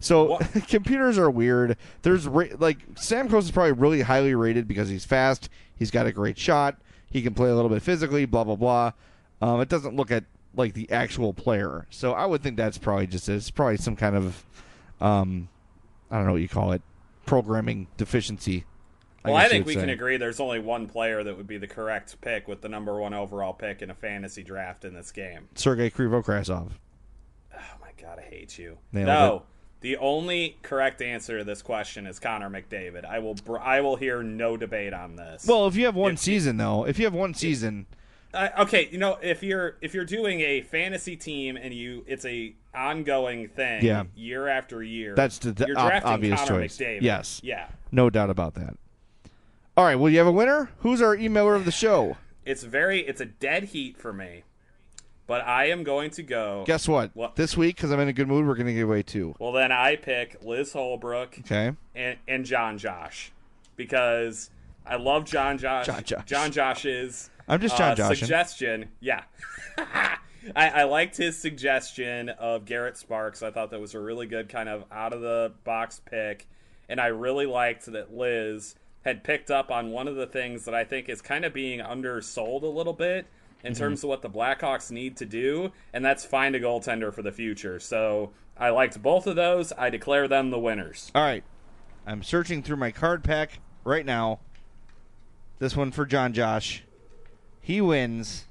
So computers are weird. There's ra- like Stamkos is probably really highly rated because he's fast. He's got a great shot. He can play a little bit physically. Blah blah blah. Um, it doesn't look at like the actual player. So I would think that's probably just it's probably some kind of um, I don't know what you call it, programming deficiency. Well, guess I think we say. can agree there's only one player that would be the correct pick with the number one overall pick in a fantasy draft in this game. Sergei Krivokrasov. Oh my god, I hate you. Nailed no, it. the only correct answer to this question is Connor McDavid. I will br- I will hear no debate on this. Well, if you have one season though, if you have one season, Uh, okay, you know if you're if you're doing a fantasy team and you it's a ongoing thing, Yeah. year after year. that's the, the you're ob- obvious Connor choice. McDavid. Yes. yeah. No doubt about that. All right. Well, you have a winner. Who's our emailer of the show? It's very it's a dead heat for me, but I am going to go. Guess what? What? This week, because I'm in a good mood, we're going to give away two. Well, then I pick Liz Holbrook Okay. and, and John Josh because I love John Josh. John Josh. John Josh's. I'm just John uh, Joshing. Suggestion, yeah. I, I liked his suggestion of Garrett Sparks. I thought that was a really good kind of out of the box pick, and I really liked that Liz had picked up on one of the things that I think is kind of being undersold a little bit in Mm-hmm. terms of what the Blackhawks need to do, and that's find a goaltender for the future. So I liked both of those. I declare them the winners. All right. I'm searching through my card pack right now. This one for John Josh. He wins.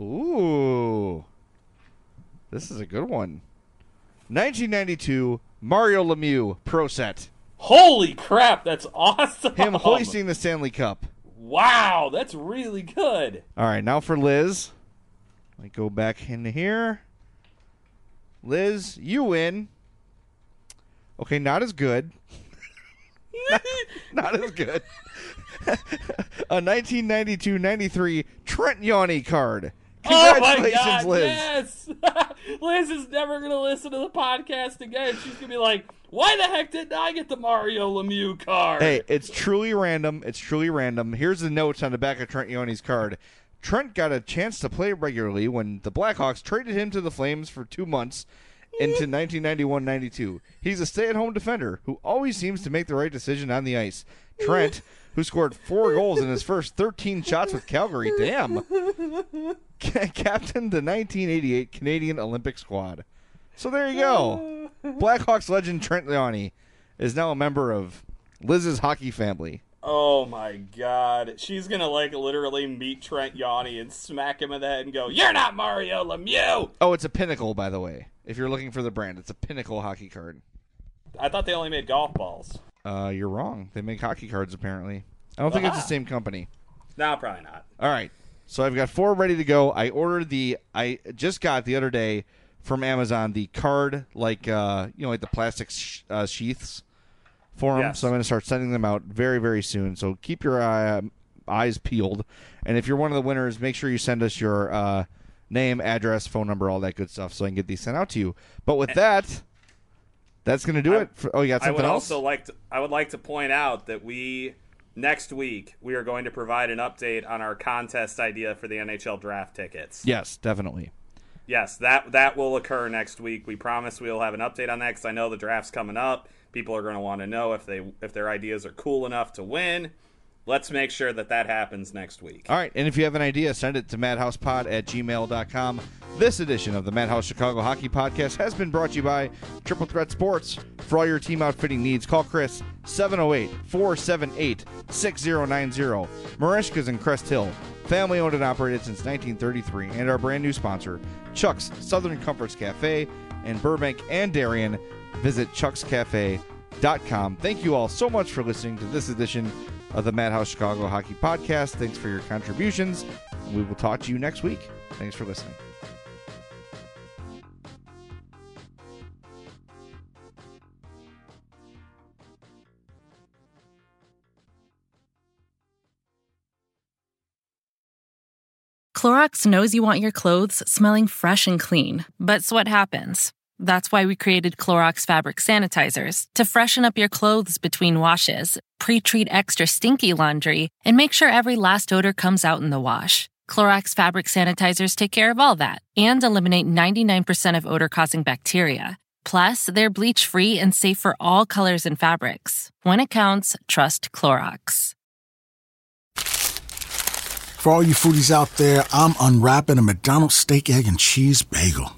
Ooh. This is a good one. 1992 Mario Lemieux Pro Set. Holy crap, that's awesome! Him hoisting the Stanley Cup. Wow, that's really good. All right, now for Liz. Let me go back into here. Liz, you win. Okay, not as good. not, not as good. a 1992-93 Trent Yawney card. Oh my god, Liz. yes! Liz is never going to listen to the podcast again. She's going to be like, why the heck didn't I get the Mario Lemieux card? Hey, it's truly random. It's truly random. Here's the notes on the back of Trent Yawney's card. Trent got a chance to play regularly when the Blackhawks traded him to the Flames for two months into mm-hmm. 1991-92. He's a stay-at-home defender who always seems to make the right decision on the ice. Trent, mm-hmm. Who scored four goals in his first 13 shots with Calgary, damn, captained the 1988 Canadian Olympic squad. So there you go. Blackhawks legend Trent Leoni is now a member of Liz's hockey family. Oh my god. She's gonna like literally meet Trent Yawney and smack him in the head and go, You're not Mario Lemieux! Oh, it's a pinnacle, by the way. If you're looking for the brand, it's a pinnacle hockey card. I thought they only made golf balls. Uh, you're wrong. They make hockey cards apparently. I don't think it's the same company. No, probably not. All right. So I've got four ready to go. I ordered the I just got the other day from Amazon the card like uh you know like the plastic sh- uh, sheaths for them. Yes. So I'm going to start sending them out very very soon. So keep your uh, eyes peeled. And if you're one of the winners, make sure you send us your uh, name, address, phone number, all that good stuff, so I can get these sent out to you. But with that, that's going to do it. For, oh, you got something I would else? also like to I would like to point out that we next week we are going to provide an update on our contest idea for the NHL draft tickets. Yes, definitely. Yes, that that will occur next week. We promise we'll have an update on that because I know the draft's coming up. People are going to want to know if they if their ideas are cool enough to win. Let's make sure that that happens next week. All right, and if you have an idea, send it to madhousepod at gmail.com. This edition of the Madhouse Chicago Hockey Podcast has been brought to you by Triple Threat Sports. For all your team outfitting needs, call Chris 708 478 6090. Mareshka's in Crest Hill, family owned and operated since 1933, and our brand new sponsor, Chuck's Southern Comforts Cafe in Burbank and Darien. Visit chuckscafe.com. Thank you all so much for listening to this edition of the Madhouse Chicago Hockey Podcast. Thanks for your contributions. We will talk to you next week. Thanks for listening. Clorox knows you want your clothes smelling fresh and clean, but what happens? That's why we created Clorox fabric sanitizers to freshen up your clothes between washes, pre treat extra stinky laundry, and make sure every last odor comes out in the wash. Clorox fabric sanitizers take care of all that and eliminate 99% of odor causing bacteria. Plus, they're bleach free and safe for all colors and fabrics. When it counts, trust Clorox. For all you foodies out there, I'm unwrapping a McDonald's steak, egg, and cheese bagel.